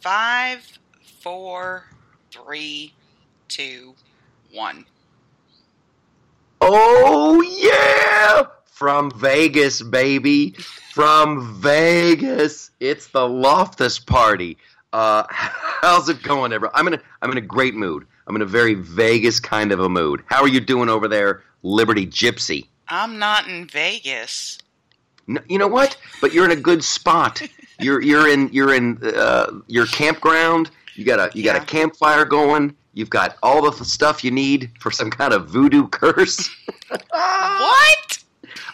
five, four, three, two, one. Oh yeah! From Vegas, baby. From Vegas. It's the Loftus party. Uh, how's it going, everyone? I'm in a I'm in a great mood. I'm in a very Vegas kind of a mood. How are you doing over there, Liberty Gypsy? I'm not in Vegas. No, you know what? But you're in a good spot. You're you're in you're in uh, your campground. You got a you got Yeah. a campfire going. You've got all the stuff you need for some kind of voodoo curse. What?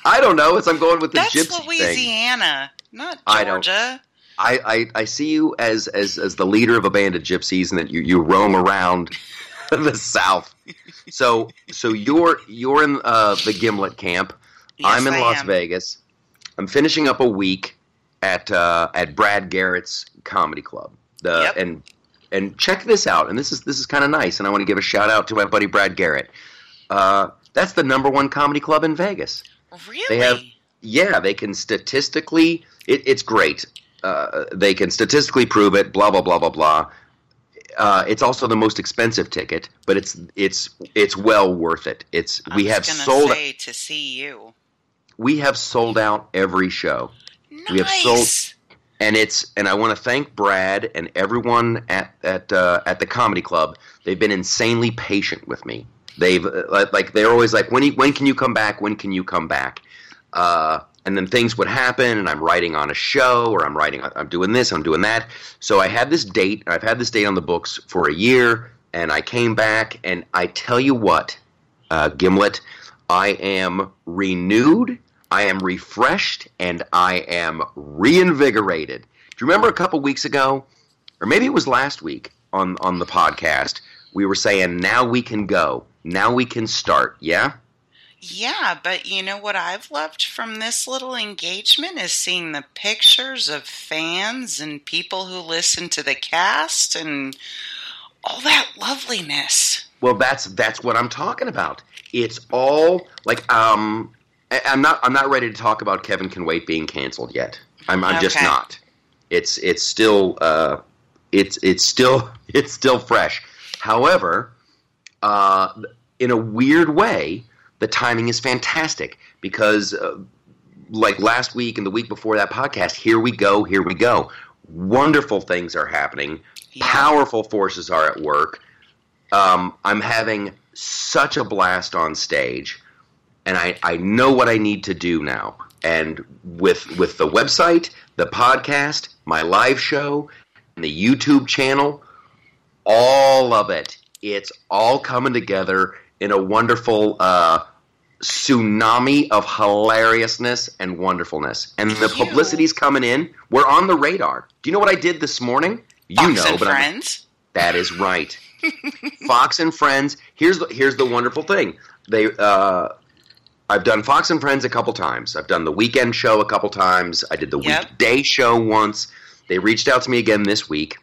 I don't know. As I'm going with the That's gypsy thing. Louisiana, not I don't- Georgia. I, I, I see you as, as as the leader of a band of gypsies, and that you, you roam around the South. So so you're you're in uh, the Gimlet camp. Yes, I'm in I Las am. Vegas. I'm finishing up a week at uh, at Brad Garrett's comedy club. The Yep. and and check this out. And this is this is kind of nice. And I want to give a shout out to my buddy Brad Garrett. Uh, that's the number one comedy club in Vegas. Really? They have- Yeah, they can statistically. It, it's great. Uh, they can statistically prove it. Blah blah blah blah blah. Uh, it's also the most expensive ticket, but it's it's it's well worth it. It's I we have sold say to see you. we have sold out every show, Nice. We have sold- and it's and I want to thank Brad and everyone at at uh, at the comedy club. They've been insanely patient with me. They've uh, like- like they're always like when when can you come back? When can you come back? Uh, and then things would happen, and I'm writing on a show, or I'm writing, I'm doing this, I'm doing that. So I had this date. I've had this date on the books for a year, and I came back, and I tell you what, uh, Gimlet, I am renewed, I am refreshed, and I am reinvigorated. Do you remember a couple weeks ago, or maybe it was last week on on the podcast? We were saying now we can go, now we can start. Yeah. Yeah, but you know what I've loved from this little engagement is seeing the pictures of fans and people who listen to the cast and all that loveliness. Well, that's that's what I'm talking about. It's all like um, I'm not I'm not ready to talk about Kevin Can Wait being canceled yet. I'm I'm just not. It's it's still uh, it's it's still it's still fresh. However, uh, in a weird way, the timing is fantastic because uh, like last week and the week before that podcast, here we go, here we go. Wonderful things are happening. Yeah. Powerful forces are at work. Um, I'm having such a blast on stage, and I, I know what I need to do now. And with with the website, the podcast, my live show, and the YouTube channel, all of it, it's all coming together in a wonderful uh, tsunami of hilariousness and wonderfulness. And the You- publicity's coming in. We're on the radar. Do you know what I did this morning? You Fox know, and but I'm, Friends. that is right. Fox and Friends. Here's the here's the wonderful thing. They uh, I've done Fox and Friends a couple times. I've done the weekend show a couple times. I did the Yep. weekday show once. They reached out to me again this week.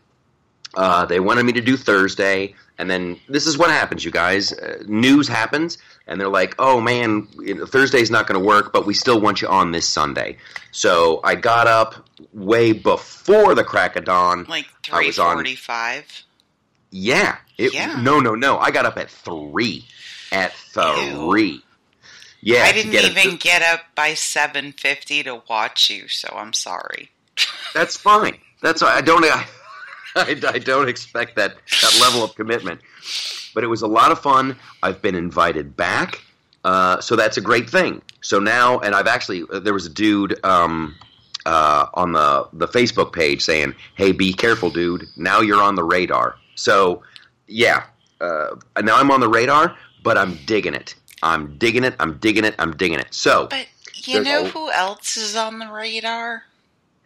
Uh, they wanted me to do Thursday, and then this is what happens, you guys. Uh, news happens, and they're like, "Oh man, you know, Thursday's not going to work, but we still want you on this Sunday." So I got up way before the crack of dawn. Like three was on- forty-five. Yeah. It, Yeah. No, no, no. I got up at three. At three. Yeah. I didn't get a- even get up by seven fifty to watch you, so I'm sorry. that's fine. That's I don't. I, I, I don't expect that that level of commitment. But it was a lot of fun. I've been invited back, uh, so that's a great thing. So now, and I've actually uh, there was a dude um, uh, on the the Facebook page saying, "Hey, be careful, dude. Now you're on the radar." So yeah, uh, now I'm on the radar, but I'm digging it. I'm digging it. I'm digging it. I'm digging it. So But you know a- who else is on the radar?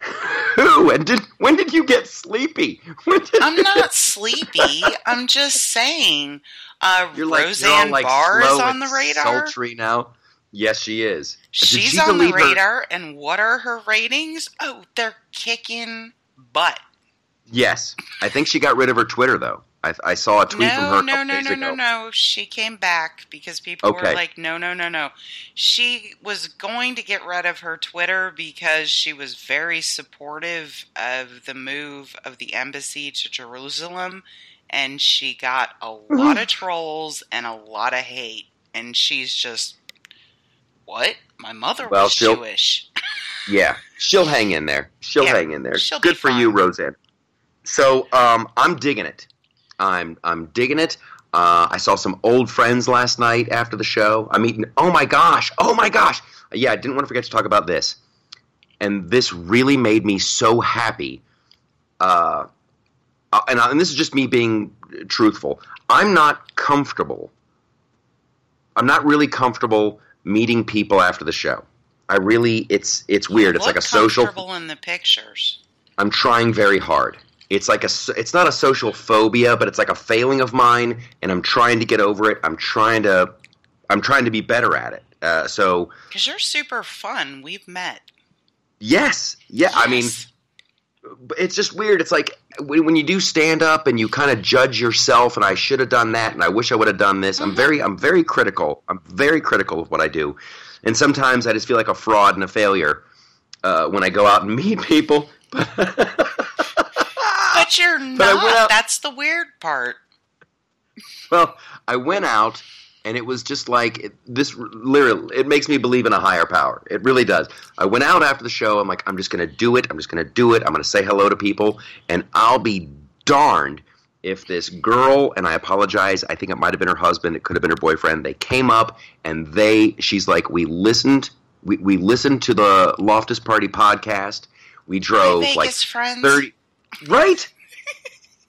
who and did when did you get sleepy? I'm not sleepy. I'm just saying. Uh, You're like Roseanne like Barr is on the radar. Sultry now. Yes, she is. She's she on the delete her- radar, and what are her ratings? Oh, they're kicking butt. Yes, I think she got rid of her Twitter though. I, I saw a tweet no, from her. no, no, no, no, no. She came back because people Okay. were like, no, no, no, no. She was going to get rid of her Twitter because she was very supportive of the move of the embassy to Jerusalem, and she got a lot of trolls and a lot of hate. And she's just, what? My mother Well, was she'll- Jewish. Yeah, she'll hang in there. She'll Yeah, hang in there. Good for you. Roseanne. So um, I'm digging it. I'm I'm digging it. Uh, I saw some old friends last night after the show. I'm mean, oh my gosh, oh my gosh. Yeah, I didn't want to forget to talk about this. And this really made me so happy. Uh, uh, and, and this is just me being truthful. I'm not comfortable. I'm not really comfortable meeting people after the show. I really, it's it's weird. It's like a social. comfortable in the pictures. I'm trying very hard. It's like a, it's not a social phobia, but it's like a failing of mine, and I'm trying to get over it. I'm trying to, I'm trying to be better at it. Uh, so Because you're super fun. We've met. yes, yeah. I mean, it's just weird. It's like when, you do stand up and you kind of judge yourself, and I should have done that, and I wish I would have done this. I'm Mhm. very, I'm very critical. I'm very critical of what I do, and sometimes I just feel like a fraud and a failure uh, when I go out and meet people. But you're But not. out- That's the weird part. Well, I went out, and it was just like it, this. Literally, it makes me believe in a higher power. It really does. I went out after the show. I'm like, I'm just going to do it. I'm just going to do it. I'm going to say hello to people, and I'll be darned if this girl and I apologize. I think it might have been her husband. It could have been her boyfriend. They came up, and they. She's like, we listened. We we listened to the Loftus Party podcast. We drove like friends. 30 right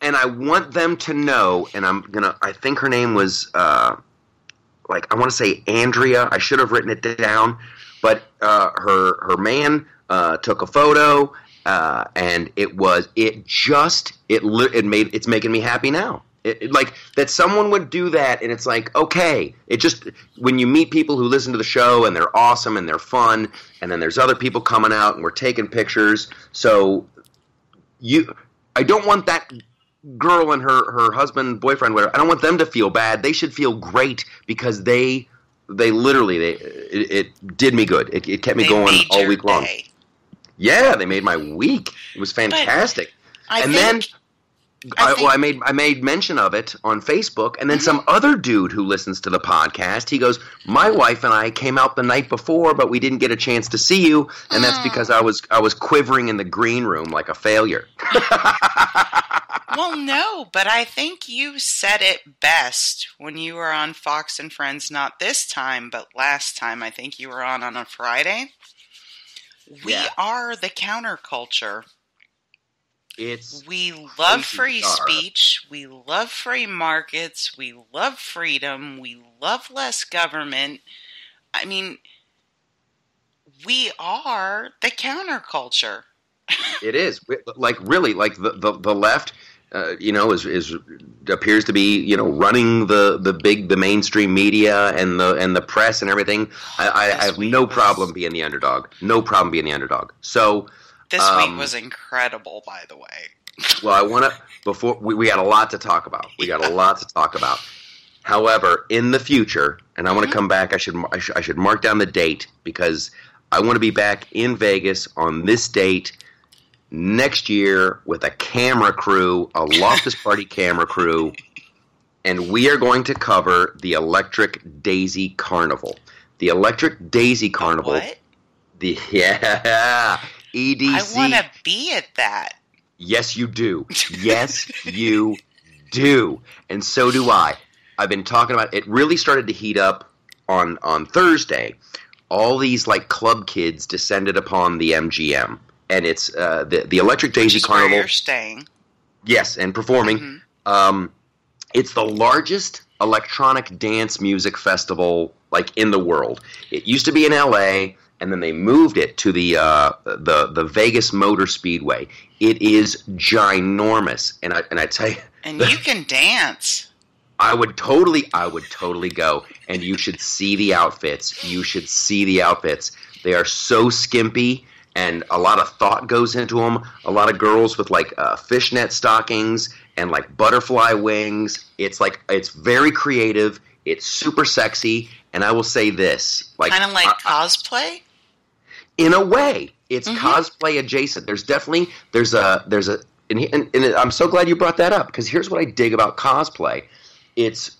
and i want them to know and i'm gonna i think her name was uh like i want to say andrea. I should have written it down but uh her her man uh took a photo uh and it was it just it it made it's making me happy now. It, it- like that someone would do that and it's like okay it just when you meet people who listen to the show and they're awesome and they're fun and then there's other people coming out and we're taking pictures so you I don't want that girl and her her husband boyfriend whatever I don't want them to feel bad. They should feel great because they they literally they it, it did me good. It, it kept me They going all week long. day. yeah they made my week. It was fantastic. I and think, then I, I well, I made I made mention of it on Facebook, and then Mhm. some other dude who listens to the podcast, he goes, "My wife and I came out the night before, but we didn't get a chance to see you, and that's because I was I was quivering in the green room like a failure." well, no, but I think you said it best when you were on Fox and Friends. Not this time, but last time. I think you were on on a Friday. We Yeah. are the counterculture. It's We love free speech. We love free markets. We love freedom. We love less government. I mean, we are the counterculture. it is like really like the the, the left. Uh, you know, is is appears to be you know running the, the big the mainstream media and the and the press and everything. I, I, I have no problem being the underdog. No problem being the underdog. So This Um, week was incredible, by the way. Well, I want to before we, we got a lot to talk about. We got a lot to talk about. However, in the future, and I want to come back. I should, I should I should mark down the date because I want to be back in Vegas on this date next year with a camera crew, a Loftus Party camera crew, and we are going to cover the Electric Daisy Carnival. The Electric Daisy Carnival. What? The yeah, EDC. I want to be at that. Yes, you do. Yes, you do. And so do I. I've been talking about it really started to heat up on on Thursday. All these like club kids descended upon the MGM. And it's uh, the the Electric Daisy Which is where you're staying. Yes, and performing. Mhm. Um, it's the largest electronic dance music festival like in the world. It used to be in L.A. and then they moved it to the uh, the the Vegas Motor Speedway. It is ginormous, and I and I tell you, And you can dance. I would totally, I would totally go, and you should see the outfits. You should see the outfits. They are so skimpy, and a lot of thought goes into them. A lot of girls with like uh, fishnet stockings and like butterfly wings. It's like it's very creative. It's super sexy, and I will say this, like kind of like I- cosplay. in a way it's Mhm. cosplay adjacent there's definitely there's a there's a and, he- and, and i'm so glad you brought that up because here's what i dig about cosplay it's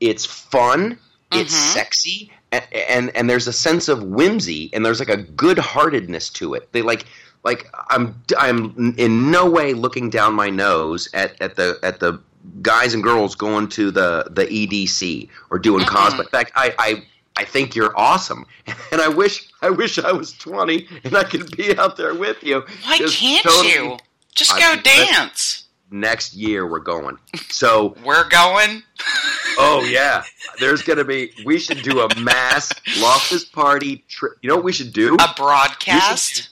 it's fun it's Mhm. sexy and, and and there's a sense of whimsy and there's like a good-heartedness to it they like like i'm i'm in no way looking down my nose at at the at the guys and girls going to the the edc or doing Mm-mm. cosplay in fact i i I think you're awesome, and I wish I wish I was 20 and I could be out there with you. Why Just can't totally- you? Just go that- dance. Next year we're going. So, We're going. oh yeah, there's gonna be. We should do a mass Loftus party trip. You know what we should do? A broadcast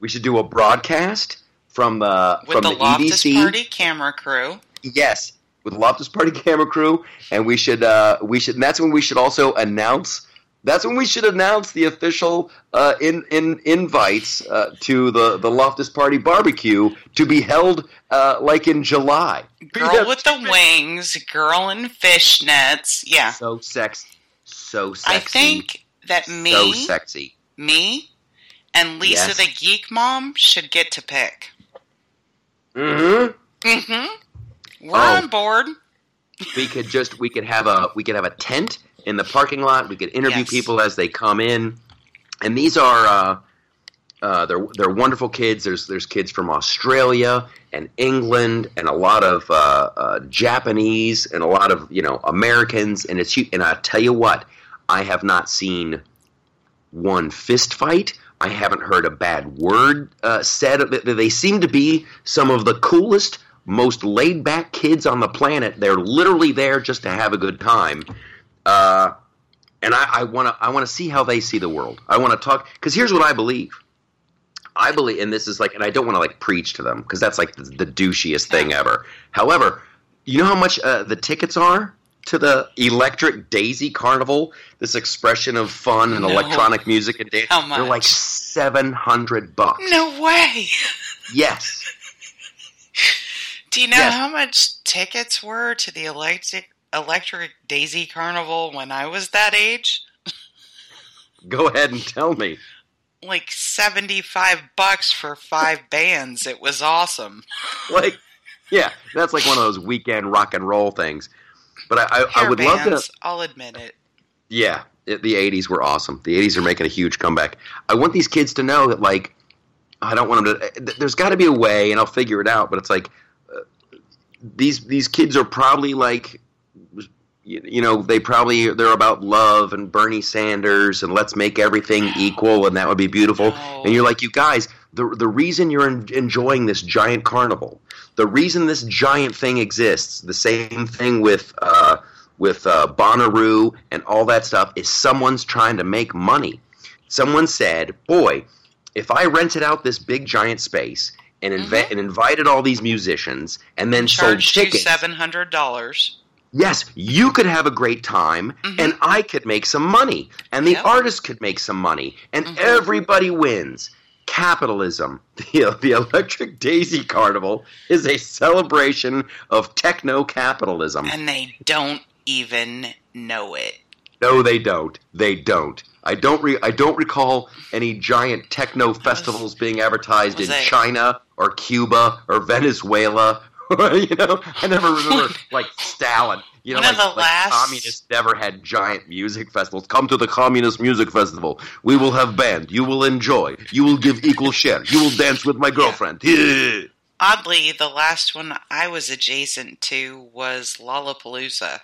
We should do a broadcast from the with from the the, Loftus EDC. Party camera crew. Yes, with the Loftus Party camera crew, and we should uh, we should. And that's when we should also announce. That's when we should announce the official uh, in in invites uh, to the the Loftus Party barbecue to be held uh, like in July. Girl Yeah. with the wings, girl in fishnets. Yeah. so sexy, so sexy, I think that me, so sexy. me, and Lisa Yes. the Geek Mom should get to pick. hmm Mm-hmm. We're Oh. on board. we could just we could have a we could have a tent in the parking lot. We could interview Yes. people as they come in, and these are uh, uh, they're they're wonderful kids. There's there's kids from Australia and England and a lot of uh, uh, Japanese and a lot of you know Americans. And it's and I tell you what, I have not seen one fist fight. I haven't heard a bad word uh, said. They seem to be some of the coolest, most laid back kids on the planet. They're literally there just to have a good time. Uh, and I want to I want to see how they see the world. I want to talk because here's what I believe. I believe, and this is like, and I don't want to like preach to them because that's like the, the douchiest thing ever. However, you know how much uh, the tickets are to the Electric Daisy Carnival? This expression of fun and No. electronic music and dance. How much? They're like seven hundred bucks. No way. Yes. Do you know Yes. how much tickets were to the electric electric Daisy Carnival when I was that age? Go ahead and tell me. Like seventy five bucks for five bands. It was awesome. Like, yeah, that's like one of those weekend rock and roll things. But I, I, I would love to. I'll admit it. Yeah, it, the '80s were awesome. The '80s are making a huge comeback. I want these kids to know that, like, I don't want them to. There's got to be a way, and I'll figure it out. But it's like uh, these these kids are probably like, you, you know, they probably they're about love and Bernie Sanders and let's make everything equal, and that would be beautiful. No. And you're like, you guys, the the reason you're en- enjoying this giant carnival, the reason this giant thing exists, the same thing with. Uh, with uh, Bonnaroo and all that stuff is someone's trying to make money. Someone said, "Boy, if I rented out this big giant space and, inve- and invited all these musicians and then sold Charged you tickets, seven hundred dollars. Yes, you could have a great time Mhm. and I could make some money and the Yep. artist could make some money and Mhm. everybody wins." Capitalism, the, the Electric Daisy Carnival, is a celebration of techno capitalism. And they don't even know it. No, they don't. They don't. I don't. Re- I don't recall any giant techno festivals being advertised in China or Cuba or Venezuela. you know, I never remember like Stalin. You know, like, the like last- communists never had giant music festivals. Come to the communist music festival. We will have band. You will enjoy. You will give equal share. You will dance with my girlfriend. Yeah. Oddly, the last one I was adjacent to was Lollapalooza.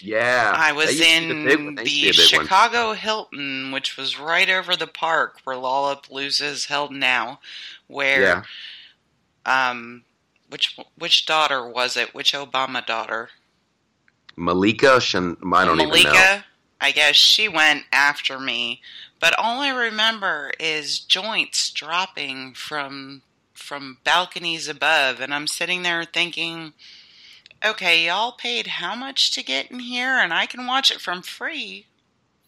Yeah. I was used to be in the, big the used to be a big one. Chicago Hilton, which was right over the park where Lollapalooza is held now. Where, Yeah. um, which which daughter was it? Which Obama daughter? Malika. Shan- I don't Malika. even know. Malika, I guess she went after me, but all I remember is joints dropping from from balconies above, and I'm sitting there thinking, okay, y'all paid how much to get in here, and I can watch it from free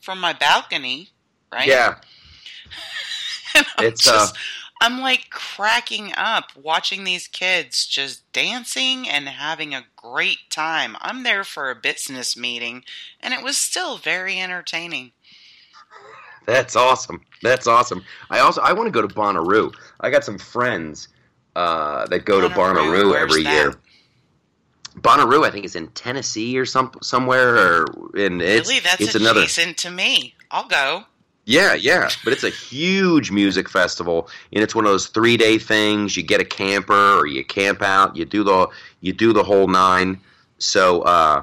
from my balcony, right? Yeah. It's, uh, just, I'm like cracking up watching these kids just dancing and having a great time. I'm there for a business meeting, and it was still very entertaining. That's awesome. That's awesome. I also I want to go to Bonnaroo. I got some friends uh, that go to Bonnaroo, Bonnaroo every that? year. Bonnaroo, I think, is in Tennessee or some somewhere, or in it's really, that's it's another. to me. I'll go. Yeah, yeah, but it's a huge music festival, and it's one of those three day things. You get a camper or you camp out. You do the you do the whole nine. So, uh,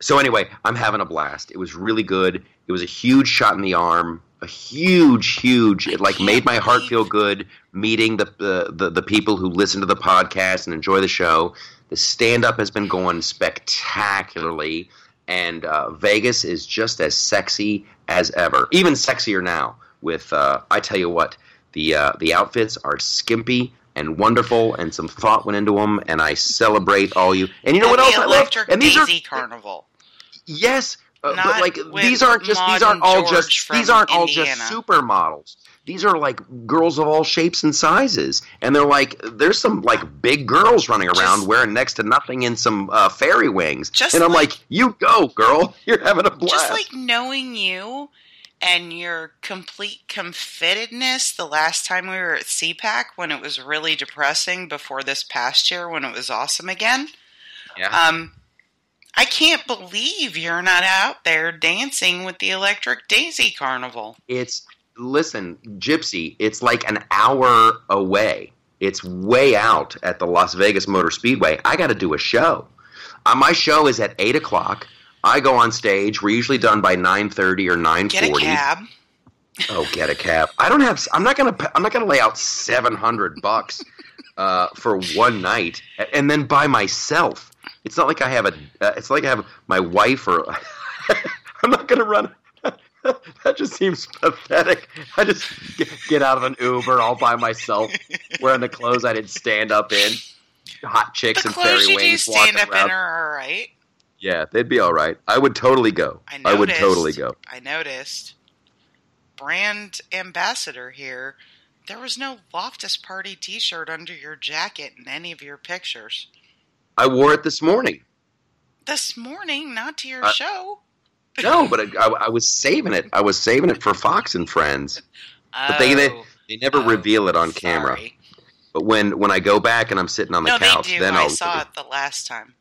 so anyway, I'm having a blast. It was really good. It was a huge shot in the arm. A huge, huge. It like made my heart feel good. Meeting the, the the the people who listen to the podcast and enjoy the show. The stand up has been going spectacularly, and uh, Vegas is just as sexy as ever, even sexier now. With uh, I tell you what, the uh, the outfits are skimpy and wonderful, and some thought went into them, and I celebrate all you. And you know And what else I love? And these are Daisy Carnival. yes, uh, but like these aren't just these aren't all George just these aren't all just supermodels. These are like girls of all shapes and sizes, and they're like there's some like big girls running around Just- wearing next to nothing in some uh, fairy wings, Just and I'm like- like, you go, girl, you're having a blast. Just like knowing you and your complete comfittedness the last time we were at CPAC when it was really depressing before this past year when it was awesome again. yeah. Um, I can't believe you're not out there dancing with the Electric Daisy Carnival. It's listen, Gypsy. It's like an hour away. It's way out at the Las Vegas Motor Speedway. I got to do a show. Uh, my show is at eight o'clock. I go on stage. We're usually done by nine thirty or nine forty. Get a cab. Oh, get a cab. I don't have. I'm not gonna. I'm not gonna lay out seven hundred bucks uh, for one night and then by myself. It's not like I have a. Uh, it's like I have my wife or. I'm not gonna run. that just seems pathetic. I just get, out of an Uber all by myself, wearing the clothes I didn't stand up in. Hot chicks The and fairy you do wings stand up around. in are all right. Yeah, they'd be all right. I would totally go. I I would totally go. I noticed. Brand ambassador here. There was no Loftus Party T-shirt under your jacket in any of your pictures I wore it this morning. this morning. Not to your Uh, show. No, but I, I, I was saving it. I was saving it for Fox and Friends. but they- they- Oh, They never oh, reveal it on camera. But when when I go back and I'm sitting on the No, couch, they do. then I I'll saw it the last time.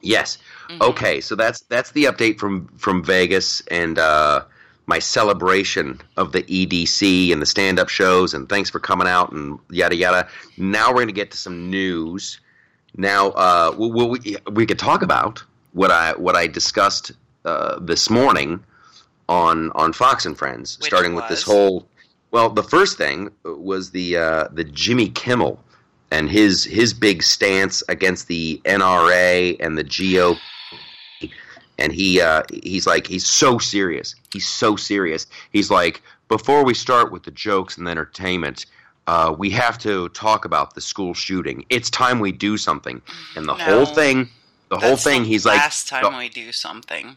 Yes. Mhm. Okay, so that's that's the update from from Vegas and uh, my celebration of the EDC and the stand up shows and thanks for coming out and yada yada. Now we're going to get to some news. Now uh, we, we we could talk about what I what I discussed uh, this morning on on Fox and Friends, Which starting with this whole. Well, the first thing was the uh, the Jimmy Kimmel and his his big stance against the NRA and the GOP. And he uh, he's like he's so serious. He's so serious. He's like before we start with the jokes and the entertainment, uh, we have to talk about the school shooting. It's time we do something. And the No. whole thing, the whole thing, he's like last time the- we do something.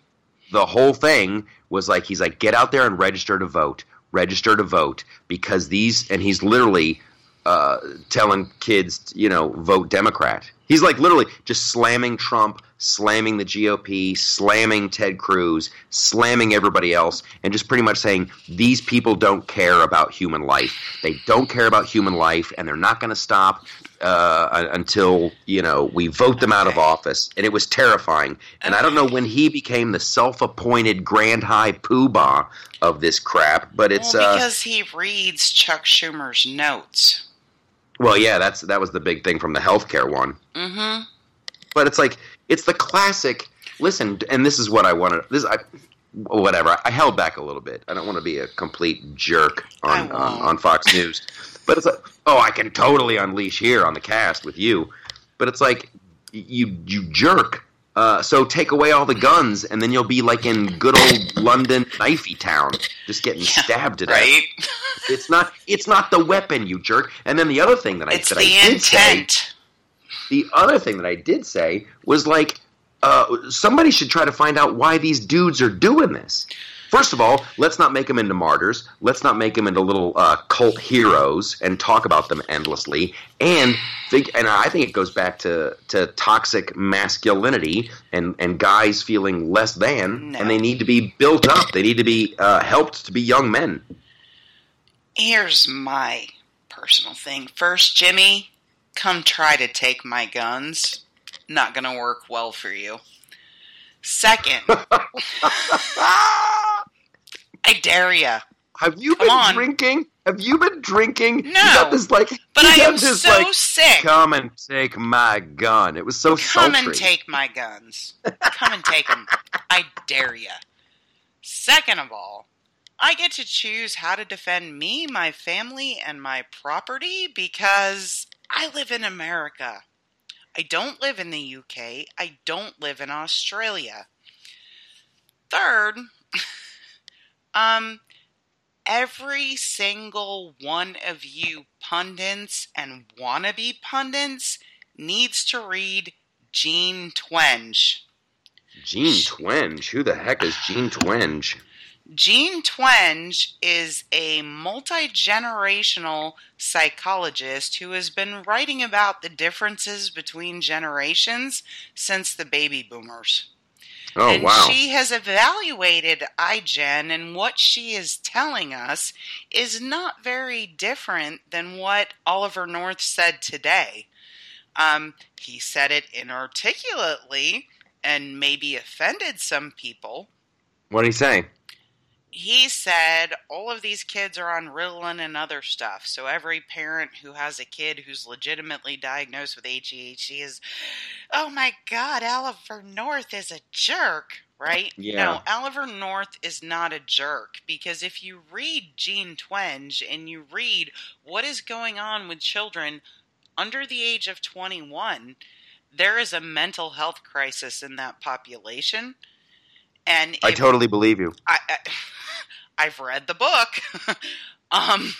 The whole thing was like he's like get out there and register to vote register to vote because these and he's literally uh, telling kids you know vote democrat. He's like literally just slamming trump slamming the gop slamming ted cruz slamming everybody else and just pretty much saying these people don't care about human life. They don't care about human life and they're not going to stop uh, until you know we vote them out of office and it was terrifying. And i don't know when he became the self-appointed grand high poobah of this crap but it's well, uh because he reads Chuck Schumer's notes. well yeah that's that was the big thing from the healthcare one. Mm-hmm. but it's like it's the classic listen and this is what i wanted this i whatever i held back a little bit. I don't want to be a complete jerk on on, on fox news but it's like oh i can totally unleash here on the cast with you. But it's like you you jerk. Uh, so take away all the guns and then you'll be like in good old london knifey town just getting Yeah, stabbed to death. Right? it's not it's not the weapon you jerk. And then the other thing that i it's that the i did say the other thing that I did say was like, uh, somebody should try to find out why these dudes are doing this. First of all, let's not make them into martyrs. Let's not make them into little uh, cult heroes and talk about them endlessly. And think, and I think it goes back to, to toxic masculinity and, and guys feeling less than, No. and they need to be built up. They need to be uh, helped to be young men. Here's my personal thing. First, Jimmy, come try to take my guns. Not gonna work well for you. Second, I dare ya. Have you Come been on. drinking? Have you been drinking? No. You got this like, But I am this, so like, sick. Come and take my gun. It was so Come sultry. and take my guns. Come and take them. I dare ya. Second of all, I get to choose how to defend me, my family, and my property because I live in America. I don't live in the UK. I don't live in Australia. Third, um, every single one of you pundits and wannabe pundits needs to read Jean Twenge. Jean Twenge. Who the heck is Jean Twenge? Jean Twenge is a multi generational psychologist who has been writing about the differences between generations since the baby boomers. Oh and wow. she has evaluated iGen, and what she is telling us is not very different than what Oliver North said today. Um, he said it inarticulately and maybe offended some people. what did he say? He said all of these kids are on Ritalin and other stuff. So every parent who has a kid who's legitimately diagnosed with ADHD is, oh my God, Oliver North is a jerk, right? Yeah. No, Oliver North is not a jerk because if you read Jean Twenge and you read what is going on with children under the age of 21, there is a mental health crisis in that population. And I totally believe you. I, I I've read the book. um,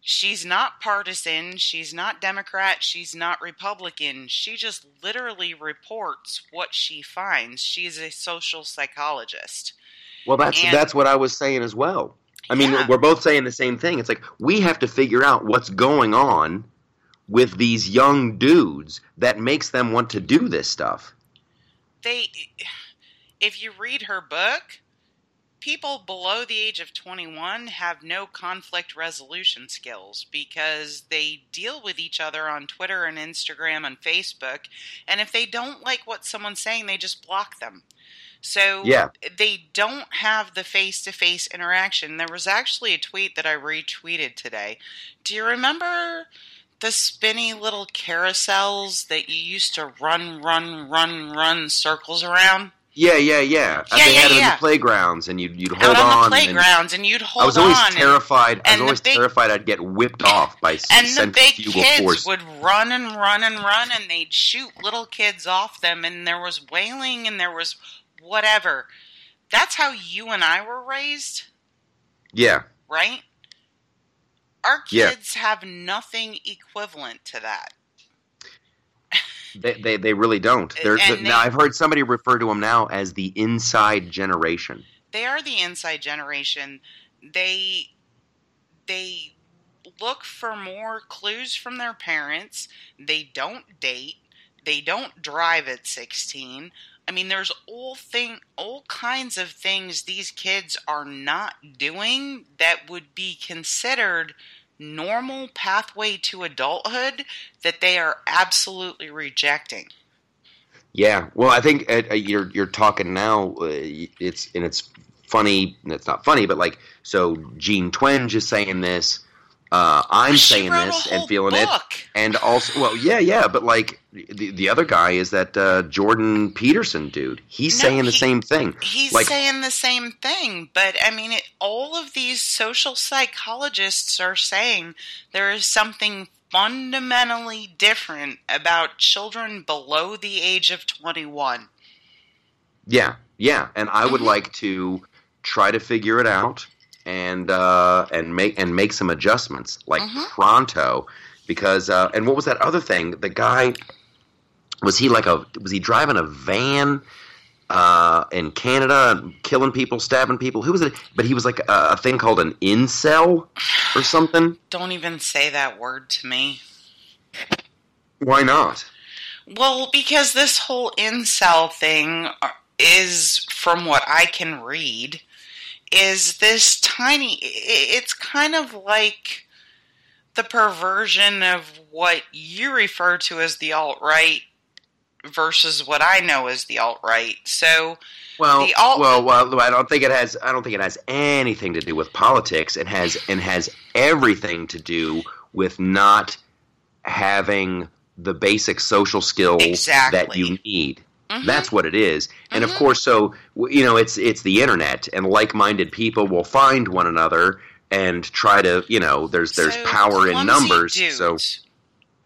she's not partisan. She's not Democrat. She's not Republican. She just literally reports what she finds. She's a social psychologist. Well, that's And- that's what I was saying as well. I mean, Yeah. we're both saying the same thing. It's like we have to figure out what's going on with these young dudes that makes them want to do this stuff. They, if you read her book, people below the age of 21 have no conflict resolution skills because they deal with each other on Twitter and Instagram and Facebook. And if they don't like what someone's saying, they just block them. So Yeah. they don't have the face to face interaction. There was actually a tweet that I retweeted today. Do you remember the spinny little carousels that you used to run, run, run, run circles around? Yeah, yeah, yeah. Yeah, they yeah, had it in the playgrounds, and you'd you'd hold Out on on. the playgrounds, and, you'd hold I was always on. and- terrified. I was always big- terrified I'd get whipped off by and the big kids force. would run and run and run and they'd shoot little kids off them and there was wailing and there was whatever that's how you and i were raised yeah, right our Yeah. kids have nothing equivalent to that they they, they really don't. They're, And now I've heard somebody refer to them now as the inside generation. they are the inside generation they they look for more clues from their parents they don't date they don't drive at 16 i mean there's all thing all kinds of things these kids are not doing that would be considered normal pathway to adulthood that they are absolutely rejecting Yeah, well, I think uh, you're you're talking now. Uh, it's and it's funny. It's not funny, but like so, Jean Twenge is saying this. Uh, I'm saying this and feeling it, and also, well, yeah, yeah, but like the the other guy is that uh, Jordan Peterson dude. He's No, saying the he- same thing. He's Like- saying the same thing, but I mean, it, all of these social psychologists are saying there is something fundamentally different about children below the age of 21. Yeah, yeah, and I would Mhm. like to try to figure it out and uh, and make and make some adjustments like Mhm. pronto because uh, and what was that other thing? The guy was he like a was he driving a van? uh, in Canada, killing people, stabbing people. Who was it? But he was like a, a thing called an incel or something. Don't even say that word to me. Why not? Well, because this whole incel thing is, from what I can read, is this tiny. It's kind of like the perversion of what you refer to as the alt right versus what I know as the alt right. So, well, alt- well, well, I don't think it has. I don't think it has anything to do with politics. It has and has everything to do with not having the basic social skills exactly. that you need. Mm-hmm. That's what it is. And mm-hmm. of course, so you know, it's it's the internet, and like-minded people will find one another and try to, you know, there's there's so power in numbers. Dudes, so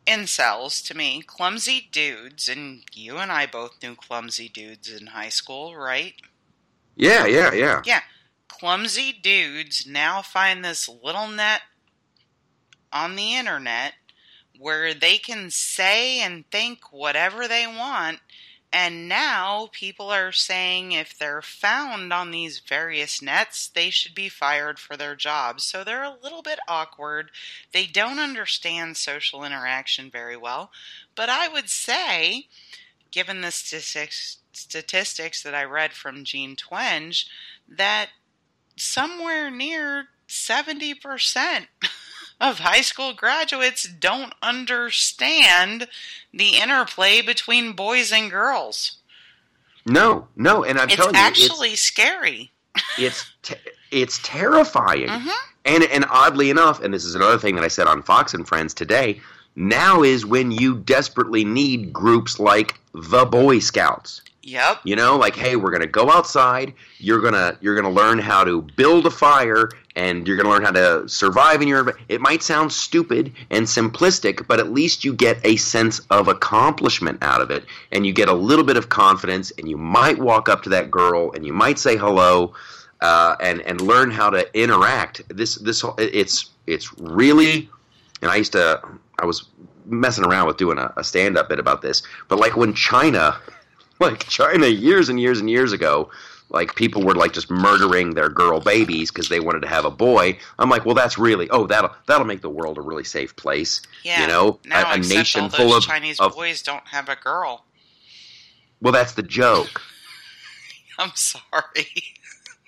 incels to me, clumsy dudes, and you and I both knew clumsy dudes in high school, right? Yeah, yeah, yeah. Yeah. Clumsy dudes now find this little net on the internet where they can say and think whatever they want. And now people are saying if they're found on these various nets, they should be fired for their jobs. So they're a little bit awkward. They don't understand social interaction very well. But I would say, given the statistics, that I read from Jean Twenge, that somewhere near 70% of high school graduates don't understand the interplay between boys and girls. No, no, and I'm it's telling you, it's actually it's, scary. it's te- it's terrifying, mm-hmm. and and oddly enough, and this is another thing that I said on Fox and Friends today. Now is when you desperately need groups like the Boy Scouts. Yep. You know, like, hey, we're gonna go outside. You're gonna you're gonna learn how to build a fire, and you're gonna learn how to survive in your. It might sound stupid and simplistic, but at least you get a sense of accomplishment out of it, and you get a little bit of confidence, and you might walk up to that girl, and you might say hello, uh, and and learn how to interact. This this it's it's really, and I used to I was messing around with doing a, a stand up bit about this, but like when China like China years and years and years ago, like people were like just murdering their girl babies because they wanted to have a boy. I'm like, well, that's really oh that'll that'll make the world a really safe place. Yeah, you know, now, a, a nation full of Chinese of, boys don't have a girl. Well, that's the joke. I'm sorry.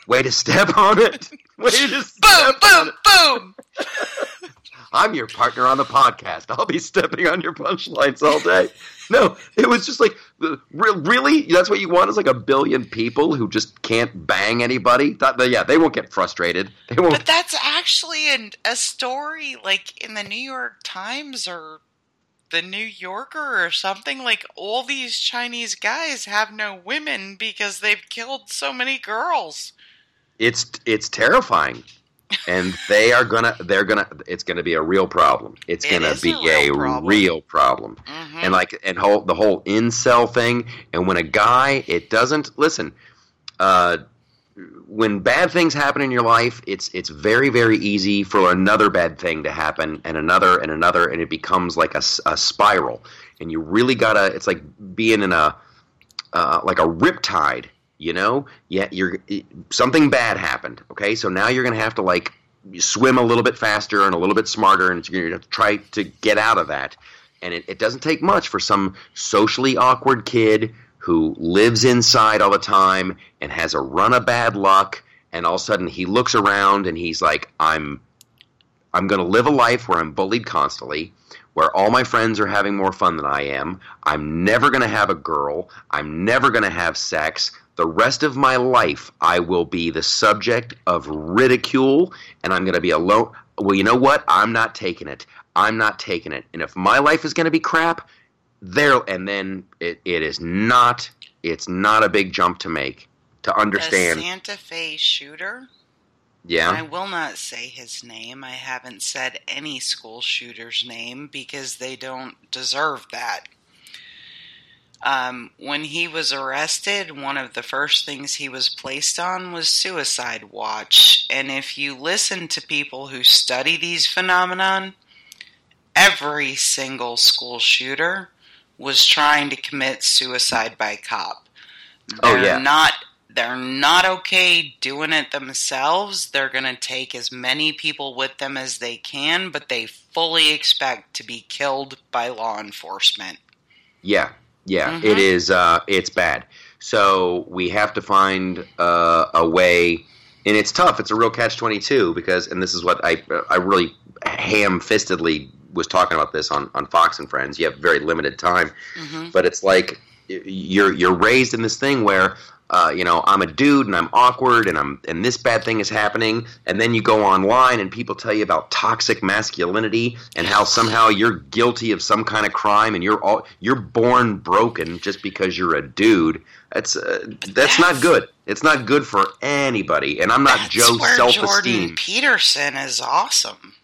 Way to step on it. Way to boom, boom, boom. I'm your partner on the podcast. I'll be stepping on your punchlines all day. No, it was just like, really? That's what you want? Is like a billion people who just can't bang anybody? Yeah, they won't get frustrated. They won't. But that's actually an, a story like in the New York Times or the New Yorker or something. Like all these Chinese guys have no women because they've killed so many girls. It's it's terrifying and they are gonna they're gonna it's gonna be a real problem it's It gonna be a real problem. real problem Mhm. and like and whole the whole incel thing and when a guy it doesn't listen uh when bad things happen in your life it's it's very very easy for another bad thing to happen and another and another and it becomes like a, a spiral and you really gotta it's like being in a uh, like a riptide you know? Yeah you're something bad happened okay? So now you're gonna have to like swim a little bit faster and a little bit smarter and you're gonna try to get out of that. And it, it doesn't take much for some socially awkward kid who lives inside all the time and has a run of bad luck and all of a sudden he looks around and he's like i'm i'm going to live a life where i'm bullied constantly where all my friends are having more fun than i am. I'm never going to have a girl. I'm never going to have sex the rest of my life i will be the subject of ridicule and i'm going to be alone well you know what i'm not taking it i'm not taking it and if my life is going to be crap there and then it, it is not it's not a big jump to make to understand The Santa Fe shooter. yeah I will not say his name. I haven't said any school shooter's name because they don't deserve that. Um, when he was arrested, one of the first things he was placed on was suicide watch. And if you listen to people who study these phenomenon, every single school shooter was trying to commit suicide by cop. Oh, They're yeah. not they're not okay doing it themselves. They're going to take as many people with them as they can, but they fully expect to be killed by law enforcement. Yeah, yeah, Mhm. it is. Uh, it's bad. So we have to find uh, a way, and it's tough. It's a real catch twenty two because, and this is what I I really ham fistedly was talking about this on on Fox and Friends. You have very limited time, hmm but it's like you're you're raised in this thing where. Uh, you know, I'm a dude and I'm awkward and I'm and this bad thing is happening, and then you go online and people tell you about toxic masculinity and how somehow you're guilty of some kind of crime and you're all you're born broken just because you're a dude. That's uh, that's, that's- not good. It's not good for anybody. And I'm not Joe where self Jordan esteem. Peterson is awesome.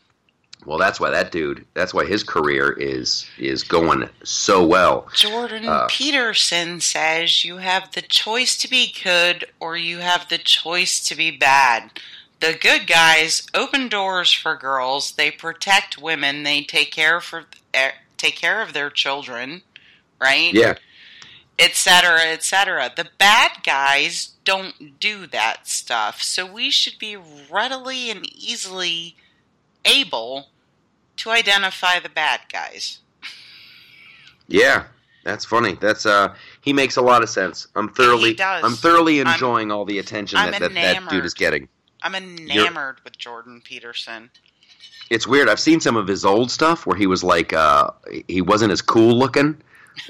Well, that's why that dude. That's why his career is is going so well. Jordan Uh, Peterson says you have the choice to be good or you have the choice to be bad. The good guys open doors for girls, they protect women, they take care for eh, take care of their children, right? Yeah, etc., etc. The bad guys don't do that stuff, so we should be readily and easily able to identify the bad guys. yeah. That's funny. That's uh. He makes a lot of sense. I'm thoroughly. I'm thoroughly I'm- enjoying all the attention that, that that dude is getting. I'm enamored with Jordan Peterson. It's weird. I've seen some of his old stuff where he was like, uh, he wasn't as cool looking.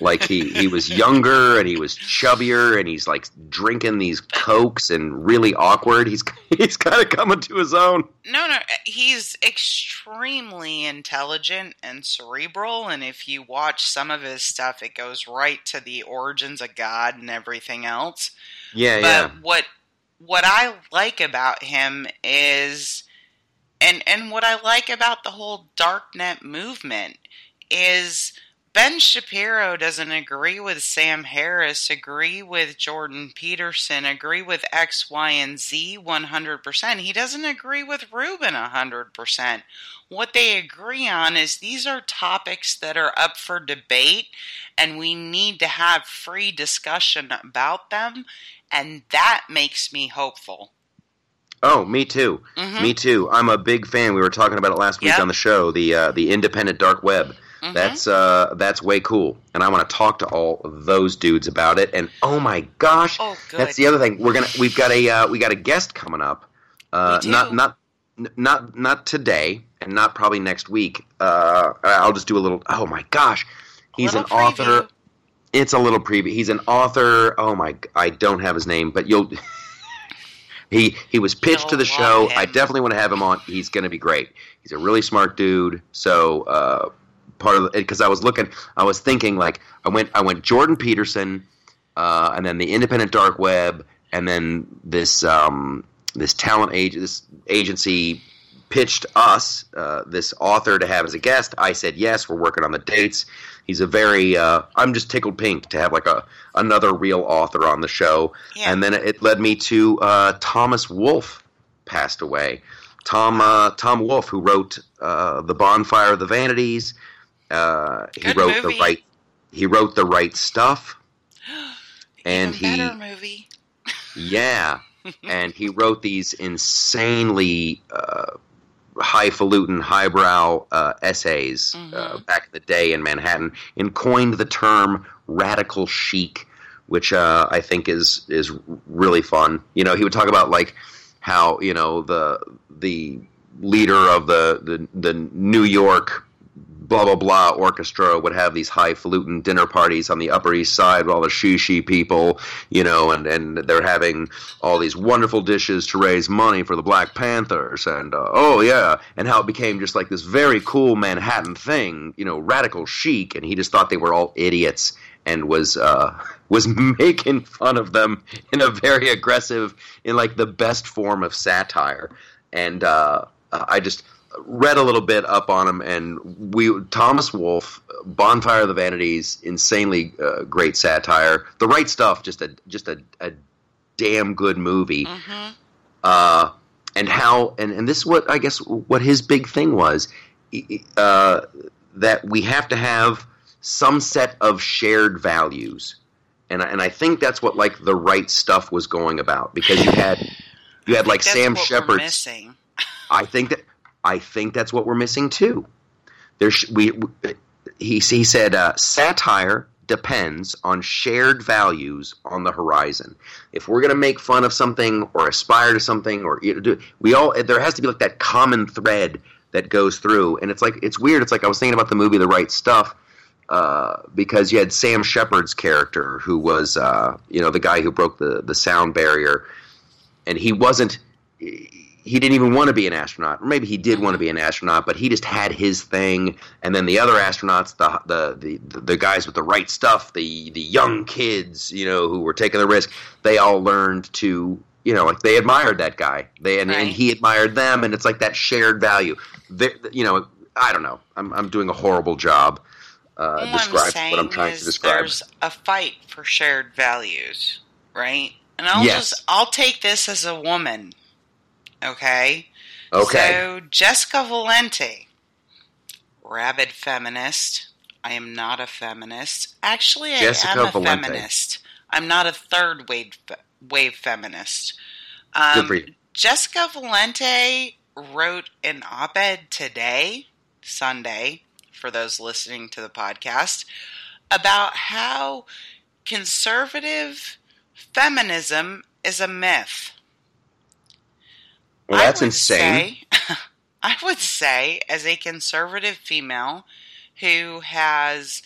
Like he, he was younger and he was chubbier and he's like drinking these cokes and really awkward. He's he's kind of coming to his own. No, no, he's extremely intelligent and cerebral, and if you watch some of his stuff, it goes right to the origins of God and everything else. Yeah, yeah. but yeah, what what I like about him is and and what I like about the whole darknet movement is Ben Shapiro doesn't agree with Sam Harris, agree with Jordan Peterson, agree with X, Y, and Z 100%. He doesn't agree with Rubin 100%. What they agree on is these are topics that are up for debate, and we need to have free discussion about them, and that makes me hopeful. Oh, me too. Mhm. Me too. I'm a big fan. We were talking about it last week Yep. on the show. The uh, the independent dark web. Mhm. That's uh, that's way cool, and I want to talk to all of those dudes about it. And oh my gosh, Oh, that's the other thing. We're gonna we've got a uh, we got a guest coming up. Uh, We do. Not not not not today, and not probably next week. Uh, I'll just do a little. Oh my gosh, he's an Little author. It's a little preview. He's an author. Oh my! I don't have his name, but you'll. he he was pitched to the show. love I definitely want to have him on. He's going to be great. He's a really smart dude. So uh, part of because I was looking, I was thinking like I went I went Jordan Peterson, uh, and then the independent dark web, and then this um, this talent age this agency pitched us uh, this author to have as a guest. I said yes. We're working on the dates. He's a very. Uh, I'm just tickled pink to have like a another real author on the show. Yeah. And then it led me to uh, Thomas Wolfe passed away. Tom uh, Tom Wolfe, who wrote uh, the Bonfire of the Vanities. Uh, he Good wrote movie. the right. He wrote the right stuff. and Even he better movie. yeah, and he wrote these insanely uh, highfalutin, highbrow uh, essays uh, Mhm. back in the day in Manhattan, and coined the term radical chic, which uh, I think is is really fun. You know, he would talk about like how you know the the leader of the the, the New York blah blah blah orchestra would have these highfalutin dinner parties on the Upper East Side with all the shishi people, you know, and and they're having all these wonderful dishes to raise money for the Black Panthers, and uh, oh yeah, and how it became just like this very cool Manhattan thing, you know, radical chic, and he just thought they were all idiots and was uh, was making fun of them in a very aggressive, in like the best form of satire, and uh, I just read a little bit up on him, and we Thomas Wolfe, Bonfire of the Vanities, insanely uh, great satire. The Right Stuff, just a just a, a damn good movie. hmm Uh, and how and, and this is what I guess what his big thing was uh, that we have to have some set of shared values. and I, and I think that's what like the right stuff was going about because you had you had like Sam Shepard. I think that I think that's what we're missing too. There's we, we he he said uh, satire depends on shared values on the horizon. If we're gonna make fun of something or aspire to something or we all there has to be like that common thread that goes through. And it's like it's weird. It's like I was thinking about the movie The Right Stuff. Uh, because you had Sam Shepard's character, who was, uh, you know, the guy who broke the, the sound barrier, and he wasn't he didn't even want to be an astronaut. Or maybe he did want to be an astronaut, but he just had his thing. And then the other astronauts, the the the, the guys with the right stuff, the the young kids, you know, who were taking the risk, they all learned to, you know, like they admired that guy. They and, and he admired them, and it's like that shared value. They, you know, I don't know. I'm I'm doing a horrible job uh, what I'm trying to describe. there's a fight for shared values, right? And I'll Yes. just I'll take this as a woman. Okay? Okay, So Jessica Valenti, rabid feminist. I am not a feminist. Actually, I Jessica am a Valenti. feminist. I'm not a third wave wave feminist. Um, Good for you. Jessica Valenti wrote an op-ed today, Sunday, for those listening to the podcast, about how conservative feminism is a myth. Well, I that's would insane. say- I would say, as a conservative female who has